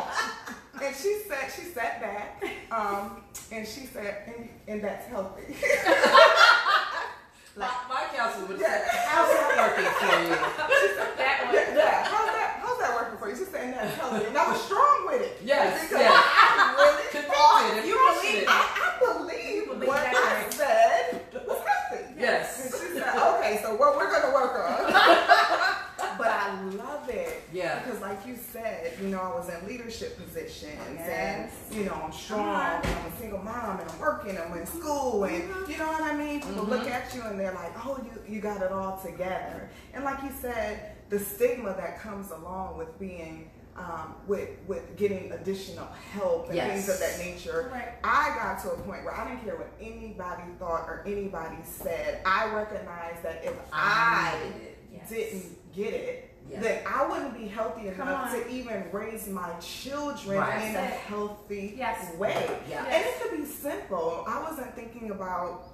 And she said, she sat back, um, and she said, and, and that's healthy. My, my counsel would say, how's that working for you? That one. yeah, yeah. How's that? How's that working for you? She said, and that's healthy, and I was strong with it. Yes, because yes. I really thought you believe. I, I believe believe what I said was healthy. Yes. And she said, okay, so what we're gonna work on. but I love it. Yeah. Because like you said, you know, I was in leadership positions Yes. and you know, I'm strong Uh-huh. and I'm a single mom and I'm working, and I'm in school and Mhm. you know what I mean? People Mhm. look at you and they're like, Oh, you you got it all together. And like you said, the stigma that comes along with being um, with with getting additional help and Yes. things of that nature. Right. I got to a point where I didn't care what anybody thought or anybody said. I recognized that if I. Yes. didn't get it, Yes. then I wouldn't be healthy Come enough on. to even raise my children Right. in a healthy Yes. way. Yeah. And it could be simple. I wasn't thinking about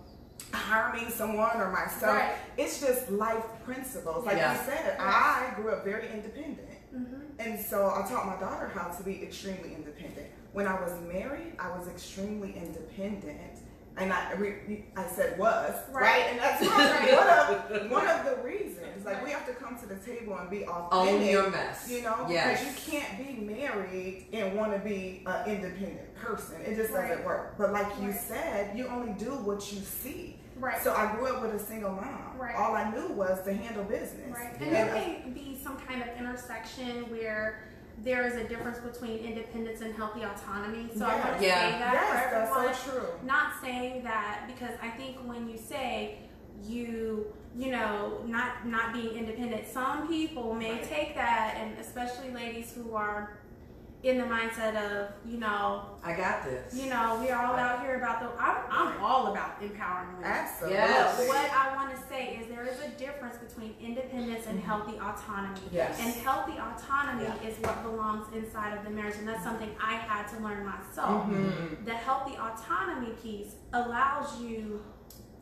harming someone or myself. Right. It's just life principles. Like you said, I grew up very independent. Mm-hmm. And so I taught my daughter how to be extremely independent. When I was married, I was extremely independent. And I, re, I said was, right? Right. And that's one, of, one of the reasons. Like, we have to come to the table and be authentic. Own your mess. You know, Yes. because you can't be married and want to be an independent person. It just Right. doesn't work. But like you Right. said, you only do what you see. Right. So I grew up with a single mom. Right. All I knew was to handle business. Right. Yeah. And there may be some kind of intersection where there is a difference between independence and healthy autonomy. So I want to Yeah. say that Yes, for everyone. that's so true. Not saying that because I think when you say you you know not not being independent, some people may Right. take that, and especially ladies who are in the mindset of you know I got this. you know we are all out here about the I'm, I'm all about empowering women. Absolutely. Yes. But what I want to say is there is a difference between independence and healthy autonomy. Yes. And healthy autonomy Yeah. is what belongs inside of the marriage, and that's something I had to learn myself. Mhm. The healthy autonomy piece allows you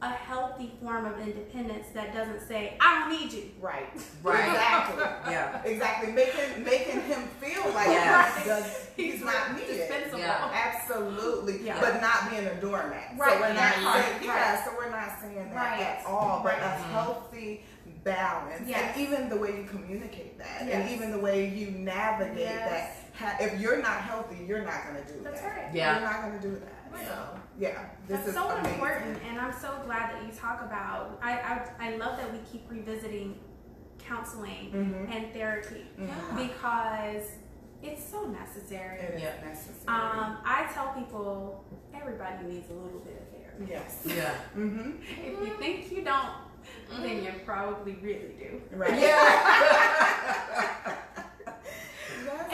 a healthy form of independence that doesn't say, I don't need you. Right. Right. Exactly. Yeah. Exactly. Making making him feel like Yes. he does, he's not needed. dispensable. Yeah. Absolutely. Yeah. But not being a doormat. Right, So we're not that saying, right. yeah, so we're not saying that Right. at all. But Right. a Mhm. healthy balance. Yes. And even the way you communicate that. Yes. And even the way you navigate Yes. that. If you're not healthy, you're not gonna do That's that. right. Yeah. You're not gonna do that. Right. So yeah. This That's is so amazing. important, and I'm so glad that you talk about. I I, I love that we keep revisiting counseling Mhm. and therapy Mhm. because it's so necessary. It is Yeah. necessary. Um, I tell people everybody needs a little bit of therapy. yes. Yeah. Mm-hmm. If you think you don't, then you probably really do. Right. Yeah.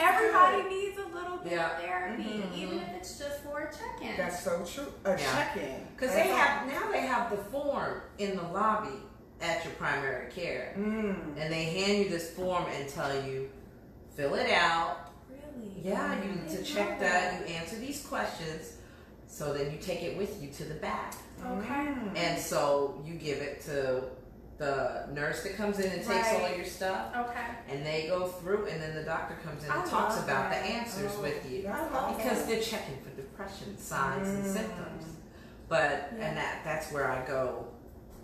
Everybody good. needs a little bit Yeah. of therapy, Mhm. even if it's just for a check-in. That's so true. A Yeah. check-in. Because they have now they have the form in the lobby at your primary care, Mm. and they hand you this form and tell you fill it out. really? Yeah, you need to check know that. You answer these questions, so then you take it with you to the back, Okay. Mm. and so you give it to the nurse that comes in and takes all Right. of your stuff, Okay. and they go through, and then the doctor comes in and I talks about that. the answers Oh, with you. that's I love awesome. because they're checking for depression signs and Mm. symptoms. But Yeah. and that that's where I go.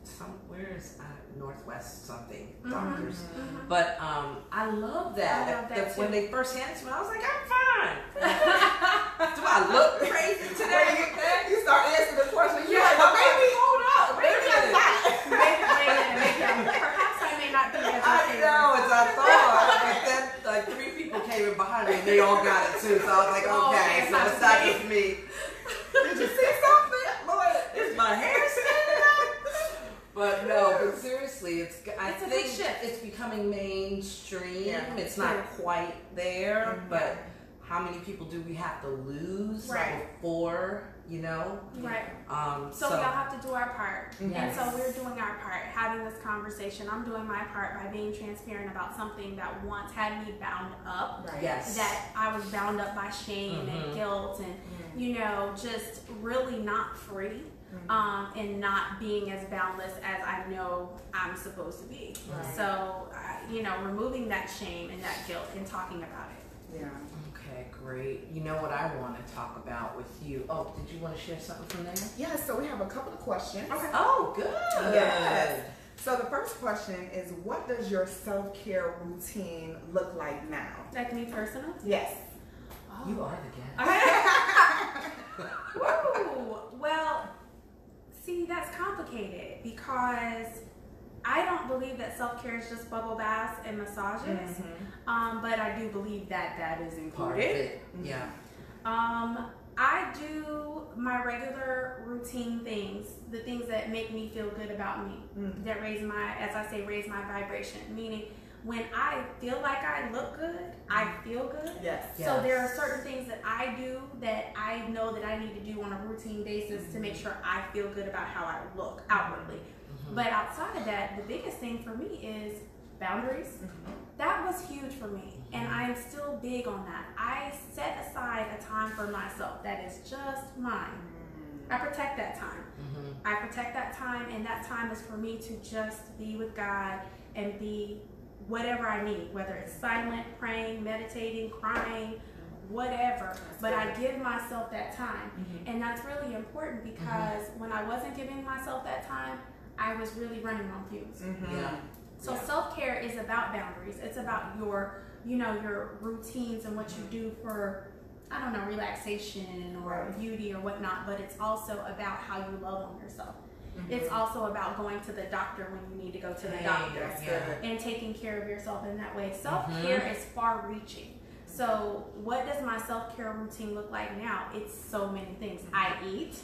Some where's uh, Northwest something Mhm. doctors. Mhm. But um, I love that. I love that The- when they first handed it to me, I was like, I'm fine. Do I look crazy today? When you, with that? you start answering the question, you're Yeah, like, well, maybe, hold up, wait a maybe I'm minute. not. Maybe, wait a minute, maybe I'm- perhaps I may not be as I okay. know, as I thought, but then like three people came in behind me and they all got it too. So I was like, Oh, okay, okay, so it's not just me. Did you see something? Lord. Is my hair standing up? But no, but seriously, it's. I It's a big think shift. it's becoming mainstream. Yeah. It's not quite there, Mhm. but how many people do we have to lose Right. before? You know. Right. Um, So, we all have to do our part. Yes. And so we're doing our part, having this conversation. I'm doing my part by being transparent about something that once had me bound up. Right. Yes. That I was bound up by shame Mhm. and guilt and, Mm. you know, just really not free. Mhm. Um, and not being as boundless as I know I'm supposed to be. Right. So, uh, you know, removing that shame and that guilt and talking about it. Yeah. Okay, great. You know what I want to talk about with you? Oh, did you want to share something from there? Yeah, so we have a couple of questions. Okay. Oh, good. Yes. So the first question is what does your self-care routine look like now? Like me personal? Yes. You are the guest. Oh. Woo! Well, see, that's complicated because I don't believe that self care is just bubble baths and massages. Um, but I do believe that that is included. Yeah. Um, I do my regular routine things, the things that make me feel good about me, Mhm. that raise my, as I say, raise my vibration. Meaning, when I feel like I look good, I feel good. Yes. So there are certain things that I do that I know that I need to do on a routine basis to make sure I feel good about how I look outwardly. Mhm. But outside of that, the biggest thing for me is boundaries. Mm-hmm. That was huge for me, and mm-hmm. I am still big on that. I set aside a time for myself that is just mine. Mm. I protect that time. Mhm. I protect that time, and that time is for me to just be with God and be whatever I need, whether it's silent, praying, meditating, crying, mm-hmm. whatever. But I give myself that time, and that's really important because when I wasn't giving myself that time, I was really running on fumes. Mm-hmm. Yeah. So Yeah. self care is about boundaries. It's about your, you know, your routines and what you do for, I don't know, relaxation or Right. beauty or whatnot. But it's also about how you love on yourself. Mm-hmm. It's also about going to the doctor when you need to go to the Hey, doctor Yeah. and taking care of yourself in that way. Self care is far reaching. So, what does my self care routine look like now? It's so many things. I eat.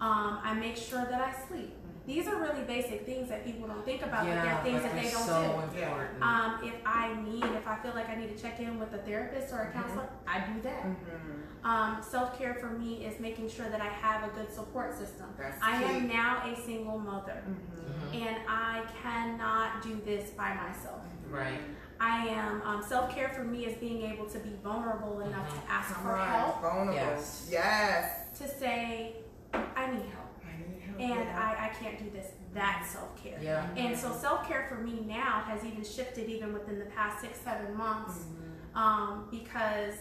Um, I make sure that I sleep. These are really basic things that people don't think about, but they're things that they don't so do. important. Um, if I need, if I feel like I need to check in with a therapist or a counselor, I do that. Mm-hmm. Um, Self care for me is making sure that I have a good support system. That's I key. am now a single mother, Mm-hmm. Mhm. and I cannot do this by myself. Right. I am um, self care for me is being able to be vulnerable enough to ask for on, help, vulnerable. Yes. Yes. to say I need help, I need help. And. I, I can't do this. That's self care. Yeah. And so self care for me now has even shifted even within the past six, seven months. Mhm. Um, because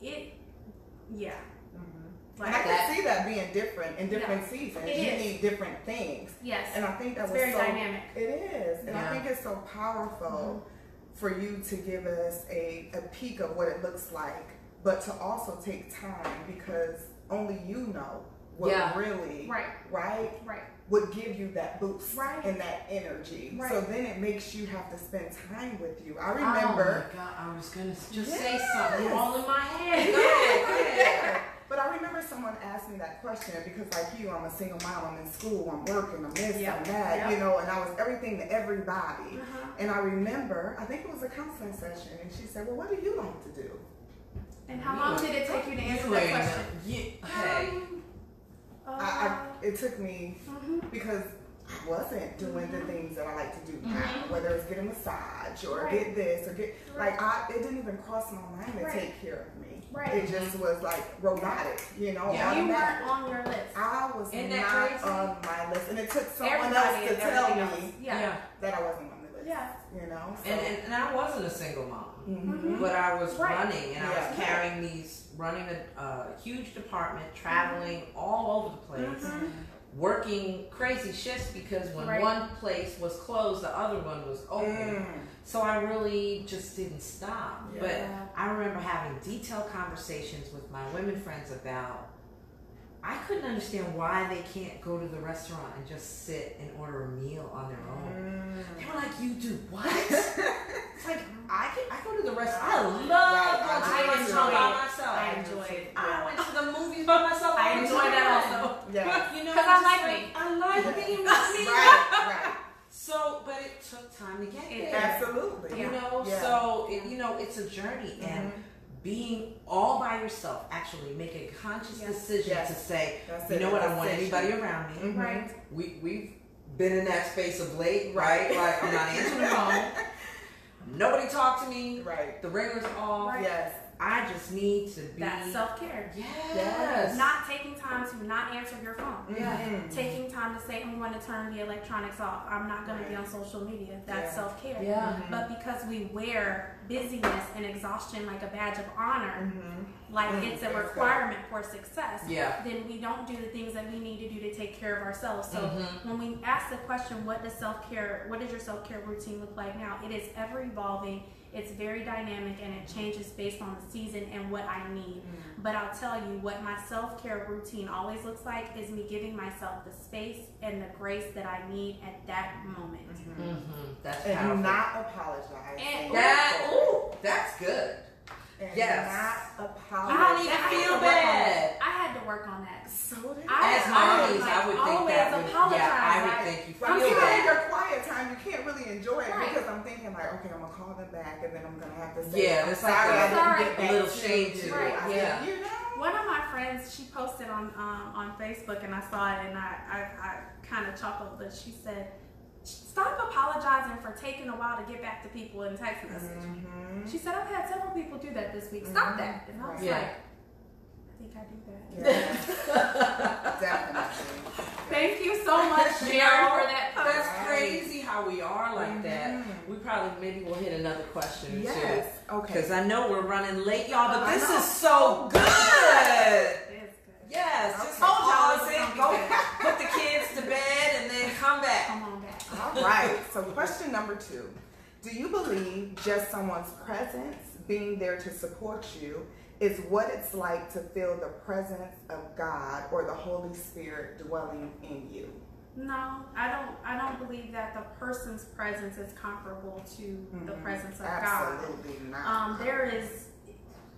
it yeah. Mhm. Like And I that- can see that being different in different Yeah. seasons. It you is. need different things. yes. And I think that It's was very so dynamic. It is. And Yeah. I think it's so powerful for you to give us a, a peek of what it looks like, but to also take time because only you know what Yeah. really Right, right right. would give you that boost Right. and that energy. Right. So then it makes you have to spend time with you. I remember. Oh remember my God, I was gonna s- just say something all in my head. Go ahead, go ahead. But I remember someone asked me that question because, like you, I'm a single mom. I'm in school. I'm working. I'm this. Yep. I'm that. Yep. You know, and I was everything to everybody. Uh-huh. And I remember, I think it was a counseling session, and she said, "Well, what do you like to do?" And how long did it take you to answer You that question? you- hey. Um, uh, I, I, it took me mhm. because I wasn't doing the things that I like to do now, Mhm. whether it's get a massage or Right. get this or get Right. like I it didn't even cross my mind to Right. take care of me. Right. It just was like robotic, you know. Yeah. You weren't on your list. I was Isn't that crazy? on my list, and it took someone Everybody else to tell everything me else. Yeah. that I wasn't on the list. Yeah. you know. So, And, and, and I wasn't a single mom. Mhm. but I was Right. running and I was carrying these, running a uh, huge department, traveling all over the place, Mhm. working crazy shifts because when Right. one place was closed, the other one was open. Mm. So I really just didn't stop. Yeah. But I remember having detailed conversations with my women friends about. I couldn't understand why they can't go to the restaurant and just sit and order a meal on their own. Mm. They were like, "You do what?" It's like I can, I go to the restaurant. I love Right, going to the restaurant by myself. I enjoy it. I went to the movies by myself. I enjoy that also. Yeah. You know, 'Cause I like me. I like being with me. right, right. So, but it took time to get It there. Absolutely. You know, Yeah. so it, you know, it's a journey, and Mhm. Being all by yourself, actually make a conscious Yes. decision Yes. to say, That's you it, know what, I that's want it. anybody around me. Mhm. Right. We we've been in that space of late, right? Right. Like I'm not answering the phone. Nobody talked to me. Right. The ringer's off. Right. Yes. I just need to be. That's self care. Yes. Yes. Not taking time to not answer your phone. Yeah. Mhm. Taking time to say, I'm going to turn the electronics off. I'm not going to be on social media. That's Yeah. self care. Yeah. But because we wear busyness and exhaustion like a badge of honor, Mhm. like Mm, it's a requirement for success, Yeah. then we don't do the things that we need to do to take care of ourselves. So Mhm. when we ask the question, what does self care, what does your self care routine look like now? It is ever evolving. It's very dynamic and it changes based on the season and what I need. But I'll tell you what my self care routine always looks like is me giving myself the space and the grace that I need at that moment. Mhm. That's And powerful. not apologize. And- that. Ooh, that's good. And Yes. not You apologize. don't even I had feel to work bad. I had to work on that. So did I- As I mommies, like, I would think always that. Would, apologize, yeah, I would right? think you I'm feel in bad. your quiet time, you can't really enjoy it Right. because I'm thinking like, okay, I'm gonna call them back, and then I'm gonna have to say, Yeah, I'm it's sorry, like I a- didn't Sorry. get a little to shade you. to it, yeah. said, you know, One of my friends, she posted on um, on Facebook, and I saw it, and I I, I kind of chuckled, but she said, "Stop apologizing for taking a while to get back to people in text message." Mhm. She said, "I've had several people do that this week. Stop Mhm. that." And I was Yeah. like, "I think I do that." Yeah. Definitely. Thank you so much, You Sharon, know, for that. post. That's crazy how we are like that. Mhm. We probably maybe we'll hit another question Yes. two. Okay. Because I know we're running late, y'all, but this is so good. Yes, just Okay. Told y'all it was gonna go put the kids to bed, and then come back. Come on back. All right. So, question number two: Do you believe just someone's presence, being there to support you, is what it's like to feel the presence of God or the Holy Spirit dwelling in you? No, I don't. I don't believe that the person's presence is comparable to the Mhm. presence of God. Absolutely not. Um, there is,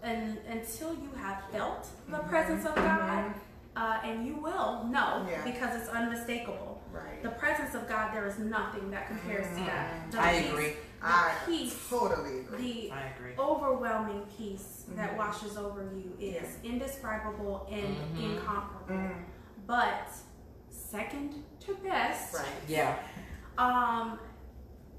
and until you have felt the Mhm. presence of God, uh, and you will know Yeah. because it's unmistakable. right. The presence of God, there is nothing that compares to that. The I peace- agree. The I peace, totally agree. the I agree. overwhelming peace that Mhm. washes over you is indescribable and Mhm. incomparable. But second to best, right. Yeah. um,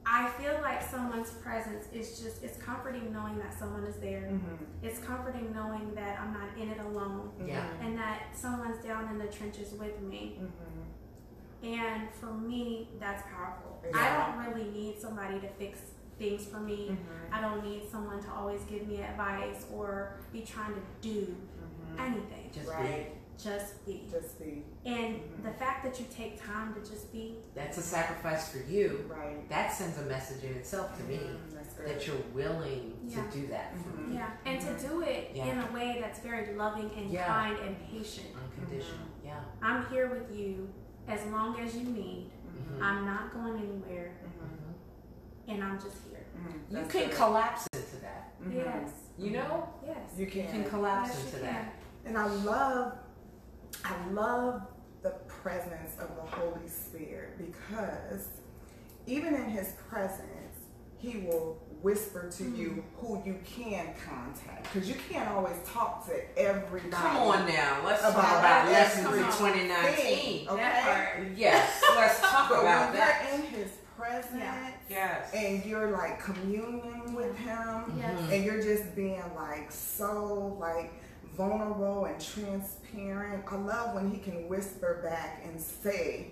I feel like someone's presence is just it's comforting knowing that someone is there. Mhm. It's comforting knowing that I'm not in it alone Yeah. and that someone's down in the trenches with me. Mhm. And for me, that's powerful. Yeah. I don't really need somebody to fix things for me. Mhm. I don't need someone to always give me advice or be trying to do Mhm. anything. Just Right. Just be. Just be And Mhm. the fact that you take time to just be, be. That's a sacrifice for you. right. That sends a message in itself to me Mm, that's good. that you're willing Yeah. to do that for Mhm. me. yeah, and to do it Yeah. in a way that's very loving and Yeah. kind and patient. Unconditional. Yeah. I'm here with you as long as you need. Mhm. I'm not going anywhere, and I'm just here. You That's can good. collapse into that. Yes, You know? yes. You You can. can collapse Yes, you into that. And I love, I love the presence of the Holy Spirit because even in His presence, He he will whisper to hmm. you who you can contact because you can't always talk to everybody. Come on now, let's talk About about that Lesson 2019. okay? Yes, let's talk But about when that. you're in his presence Yeah. Yes. and you're like communing with him Yes. and you're just being like so like vulnerable and transparent. I love when he can whisper back and say,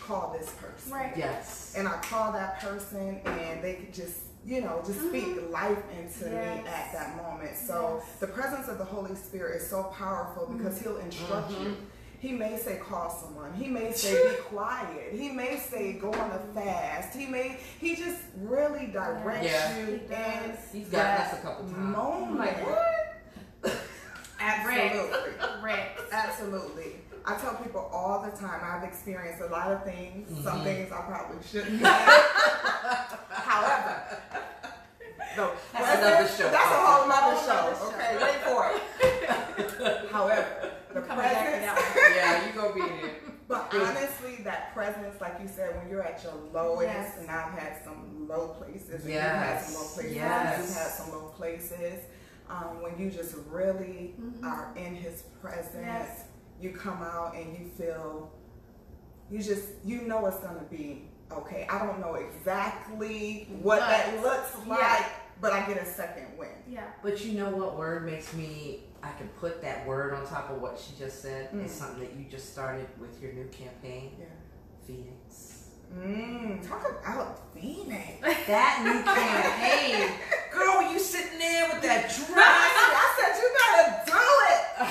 call this person. Right. Yes. And I call that person and they could just, you know, just speak life into me Mm-hmm. At that moment. So Yes. the presence of the Holy Spirit is so powerful because he'll instruct you. He may say call someone. He may say be quiet. He may say go on a fast. He may he just really directs Yeah. you he in He's got that us a couple times. moment. Like, Absolutely. Rex. Absolutely. I tell people all the time I've experienced a lot of things. Mm-hmm. Some things I probably shouldn't have. However, no, That's another show. That's a whole nother Whole show. Okay, wait for it. However, the Coming back to presence, yeah, you gonna be there. but honestly, that presence, like you said, when you're at your lowest, Yes. and I've had some low places, and Yes. you've had some low places, Yes. you've had some low places. Um, when you just really Mhm. are in His presence, Yes. you come out and you feel, you just, you know it's gonna be okay. I don't know exactly what that But- looks yeah. like, but I get a second win. Yeah. But you know what word makes me? I can put that word on top of what she just said. Mm. It's something that you just started with your new campaign, Yeah. Phoenix. Mm, talk about Phoenix. That new campaign, girl. When you sitting there with that dress I said you gotta do it.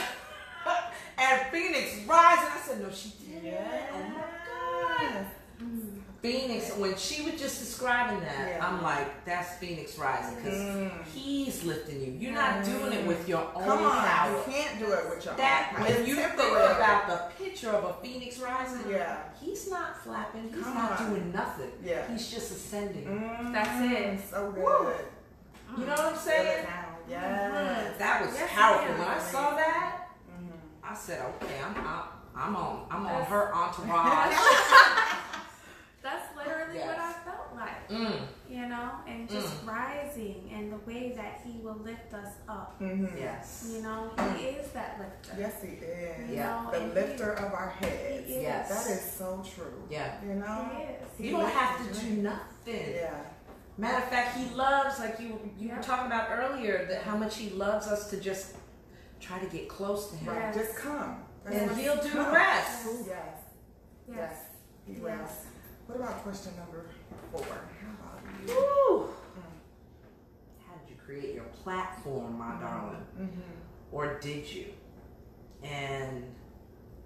and Phoenix rising, I said, no, she did. Yes. Oh my god. Phoenix, when she was just describing that, Yeah. I'm like, that's Phoenix rising because Mm. he's lifting you. You're not doing it with your own Come on, power. you can't do it with your That own power. when It's you think about the picture of a phoenix rising, Yeah. he's not flapping, he's Come not on. doing nothing. Yeah. He's just ascending. Mm, That's it. So good. Woo. You know what I'm Feel it saying? now. Yes. That was Yes, powerful. it When I saw that, Mhm. I said, okay, I'm I'm, I'm on I'm on her entourage. That's literally what I felt like. mm, You know, and just rising and the way that he will lift us up. Mhm. yes. You know, he is that lifter. Yes, he is. You Yeah. know, The and lifter of our heads. He is. Yes. That is so true. Yeah. You know? He is. He You don't have to do nothing. Yeah. Matter of fact, he loves, like you you Yeah. were talking about earlier, that how much he loves us to just try to get close to him. Right. Yes. Just come. And he'll do the rest. Yes. Yes. Yes. He will. Yes. What about question number four? How about you? Woo. How did you create your platform, my darling? Mm-hmm. Or did you? And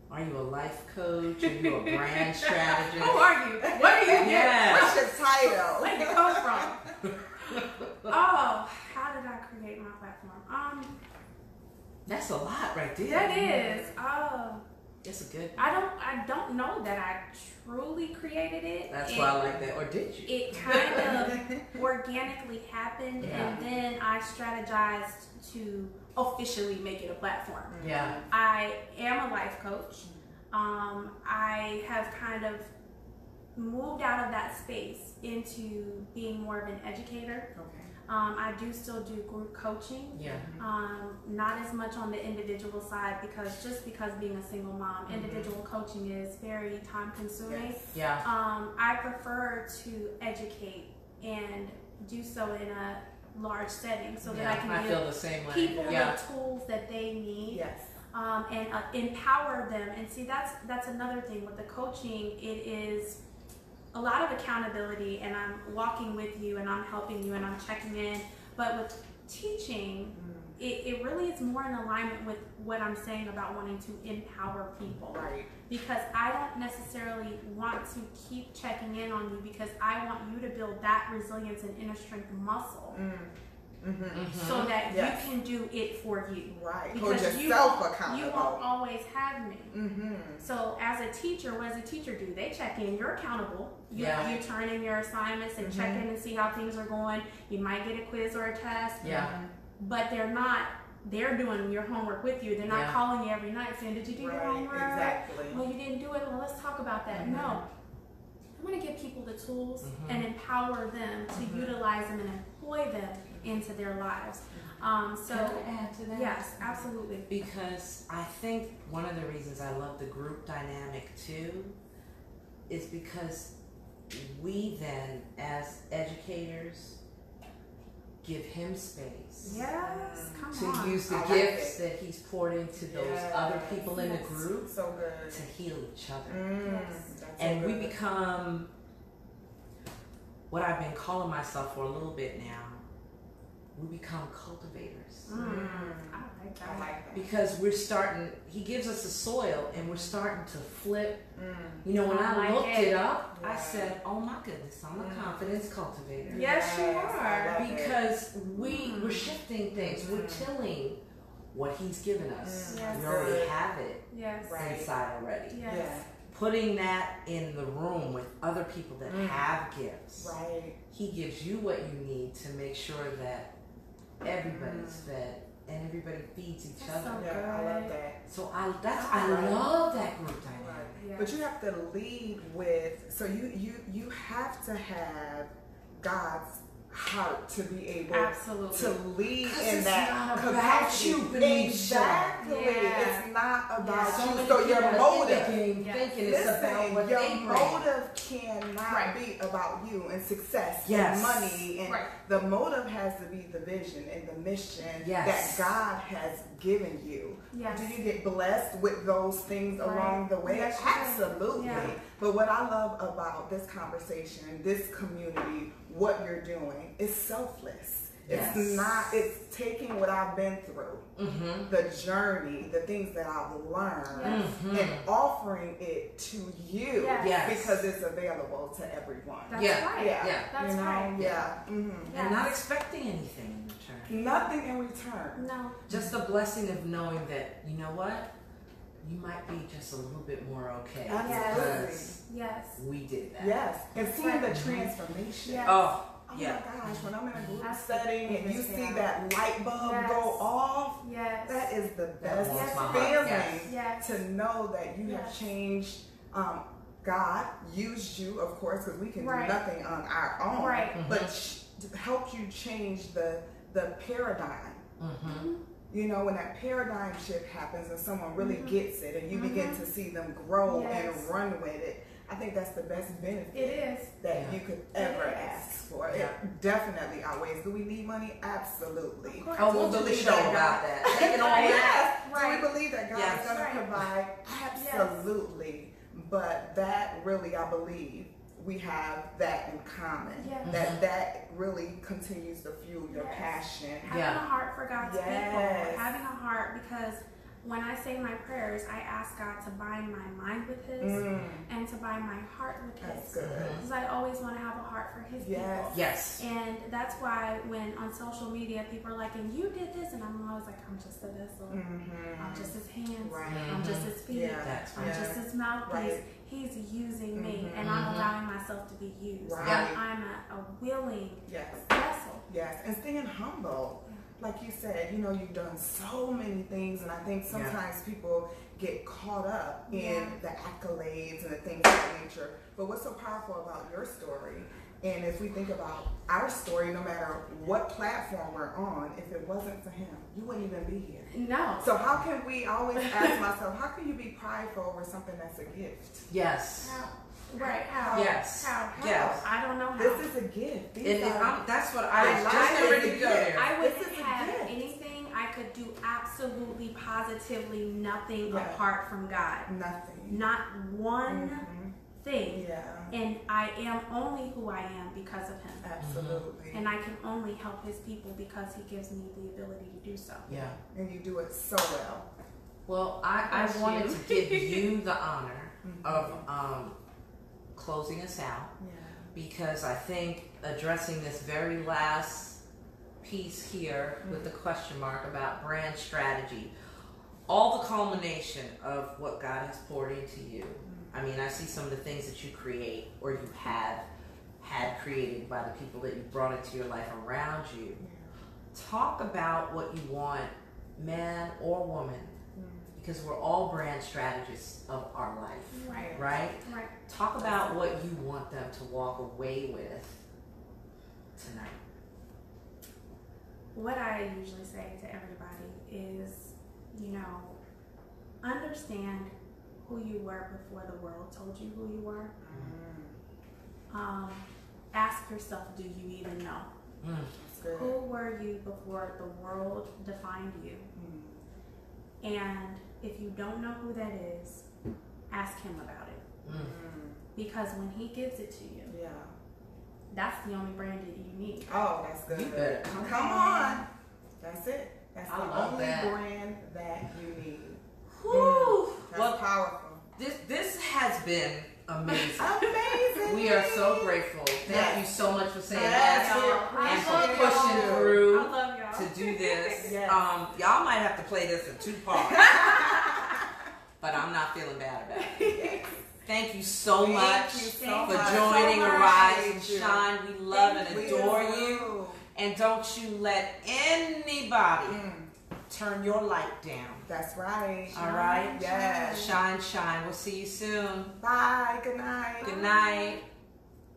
are you a life coach? Are you a brand strategist? Who are you? What are you? Yeah. What's your title? Where did you come from? oh, how did I create my platform? Um, That's a lot right there. that is. Oh, That's a good. I don't. I don't know that I truly created it. That's why I like that. Or did you? It kind of organically happened, Yeah. and then I strategized to officially make it a platform. Yeah. I am a life coach. Um, I have kind of moved out of that space into being more of an educator. Okay. Um, I do still do group coaching, Yeah. um, not as much on the individual side because just because being a single mom, individual coaching is very time consuming. Yes. Yeah. Um, I prefer to educate and do so in a large setting so that I can I give feel the same way. people yeah. the tools that they need Yes. um, and uh, empower them. And see, that's that's another thing with the coaching. It is a lot of accountability, and I'm walking with you, and I'm helping you, and I'm checking in. But with teaching, Mm. it, it really is more in alignment with what I'm saying about wanting to empower people. Right. Because I don't necessarily want to keep checking in on you because I want you to build that resilience and inner strength muscle Mm. Mm-hmm. Mhm. so that Yes. you can do it for you. Right. Because you yourself won't, you won't always have me. Mm-hmm. So as a teacher, what does a teacher do? They check in. You're accountable. You, Yeah. you turn in your assignments and check Mhm. in and see how things are going. You might get a quiz or a test, Yeah. but they're not. They're doing your homework with you. They're not Yeah. calling you every night saying, "Did you do your homework? Exactly. Well, you didn't do it. Well, let's talk about that." Mhm. No. I want to give people the tools and empower them to utilize them and employ them into their lives. Um, so, Can I add to that? yes, absolutely. Because I think one of the reasons I love the group dynamic too is because we then, as educators, give him space Yes, come to on. use the I like gifts that he's poured into those Yes. other people in the group So good. to heal each other. Mm, Yes. and so we become what I've been calling myself for a little bit now. We become cultivators Mm, Mm. I like I that. like that. because we're starting. He gives us the soil, and we're starting to flip. Mm. You know, when I I, like looked it. it, up, I said, "Oh my goodness, I'm a Mm. confidence cultivator." Yes, you are. love it. Because we Mm. we're shifting things. We're Mm. tilling what He's given us. Mm. Yes. We already have it Yes. Inside already. Yes. Yeah. Putting that in the room with other people that Mm. have gifts. Right. He gives you what you need to make sure that everybody's Mm. fed and everybody feeds each That's other. so Yeah, I love that. So I that's I Right. love that group dynamic. Right. Yes. But you have to lead with so you you you have to have God's heart to be able Absolutely. to lead in it's that not about capacity. you, Venetia. Exactly. Yeah. It's not about Yeah. You. many So your motive. the game Yes. thinking it's Listen, about what your they bring. motive cannot Right. be about you and success Yes. and money and Right. the motive has to be the vision and the mission Yes. that God has given you. Yes. Do you get blessed with those things Right. along the way? Yes. Absolutely. Yeah. But what I love about this conversation, this community, what you're doing is selfless. Yes. It's not, it's taking what I've been through, Mm-hmm. the journey, the things that I've learned, Yes. Mhm. and offering it to you Yes. Yes. because it's available to everyone. That's Yeah. right. yeah. Yeah. That's you know? right. Yeah. hmm Yeah. And not expecting anything in return. Nothing in return. No. Just the blessing of knowing that, you know what? You might be just a little bit more okay. Absolutely. Because Yes. we did that. Yes. And seeing the transformation. Yes. Oh, Oh Yeah. my gosh, when I'm in a group That's setting and you see thing. that light bulb Yes. go off, Yes. that is the best warms feeling yes. Yes. to know that you have changed. Um, God used you, of course, because we can Right. do nothing on our own, Right. but sh- help you change the the paradigm. mm-hmm. You know, when that paradigm shift happens and someone really Mhm. gets it and you begin to see them grow Yes. and run with it, I think that's the best benefit It is. that Yeah. you could ever is. ask for. Yeah. It definitely outweighs. Do we need money? Absolutely. Of course. Oh, we'll do the show about that. Taking all Right. that. Yes. Right. Do we believe that God Yes. is going Right. to provide? Absolutely. But that really, I believe, we have that in common. Yes. That that really continues to fuel your Yes. passion. Having Yeah. a heart for God's Yes. people. Having a heart because when I say my prayers, I ask God to bind my mind with His Mm, and to bind my heart with that's His. Because I always want to have a heart for His Yes. people. Yes. And that's why when on social media people are like, and you did this, and I'm always like, I'm just a vessel. Mm-hmm. I'm just his hands. Right. I'm just his feet. Yeah. That's I'm right. just his mouthpiece. Right. He's using me, Mhm. and I'm Mhm. allowing myself to be used. Right. And I'm a, a willing Yes. vessel. Yes, and staying humble. Like you said, you know, you've done so many things, and I think Yeah. sometimes people get caught up in Yeah. the accolades and the things of that nature. But what's so powerful about your story, and if we think about our story, no matter what platform we're on, if it wasn't for him, you wouldn't even be here. No. So how can we always ask myself, how can you be prideful over something that's a gift? Yes. How? Right? How? Yes. How? Yes. I don't know how. This is a gift. These And are- that's what I was just is getting ready to go there. I wouldn't have anything. I could do absolutely, positively nothing Yeah. apart from God. nothing. Not one Mhm. Thing. Yeah, And I am only who I am because of Him. absolutely. And I can only help His people because He gives me the ability to do so. Yeah. and you do it so well. Well, I, I wanted you. to give you the honor Mhm. of um, closing us out yeah. because I think addressing this very last piece here with the question mark about brand strategy, all the culmination of what God has poured into you. I mean, I see some of the things that you create or you have had created by the people that you brought into your life around you. Talk about what you want, man or woman, mm-hmm. because we're all brand strategists of our life, Right. right? Right. Talk about what you want them to walk away with tonight. What I usually say to everybody is, you know, understand who you were before the world told you who you were. Um, ask yourself, do you even know? Mm. Who were you before the world defined you? And if you don't know who that is, ask him about it. Mm. Because when he gives it to you, Yeah. that's the only brand that you need. Oh, that's good. You better come Come on. That's it. That's I the only that. brand that you need. Whew. That's Well, powerful. this this has been amazing. Amazing. We are so grateful. Thank Yes. you so much for saying Yes, that and for pushing you. through y'all. to do this. Yes. Um, y'all might have to play this in two parts, but I'm not feeling bad about it. Thank you so Thank much you so for much. joining so. Arise and Shine. We love and adore do. you. And don't you let anybody Mm, turn your light down. that's right. All right? Yes. Shine, shine. We'll see you soon. Bye. Good night. Good night.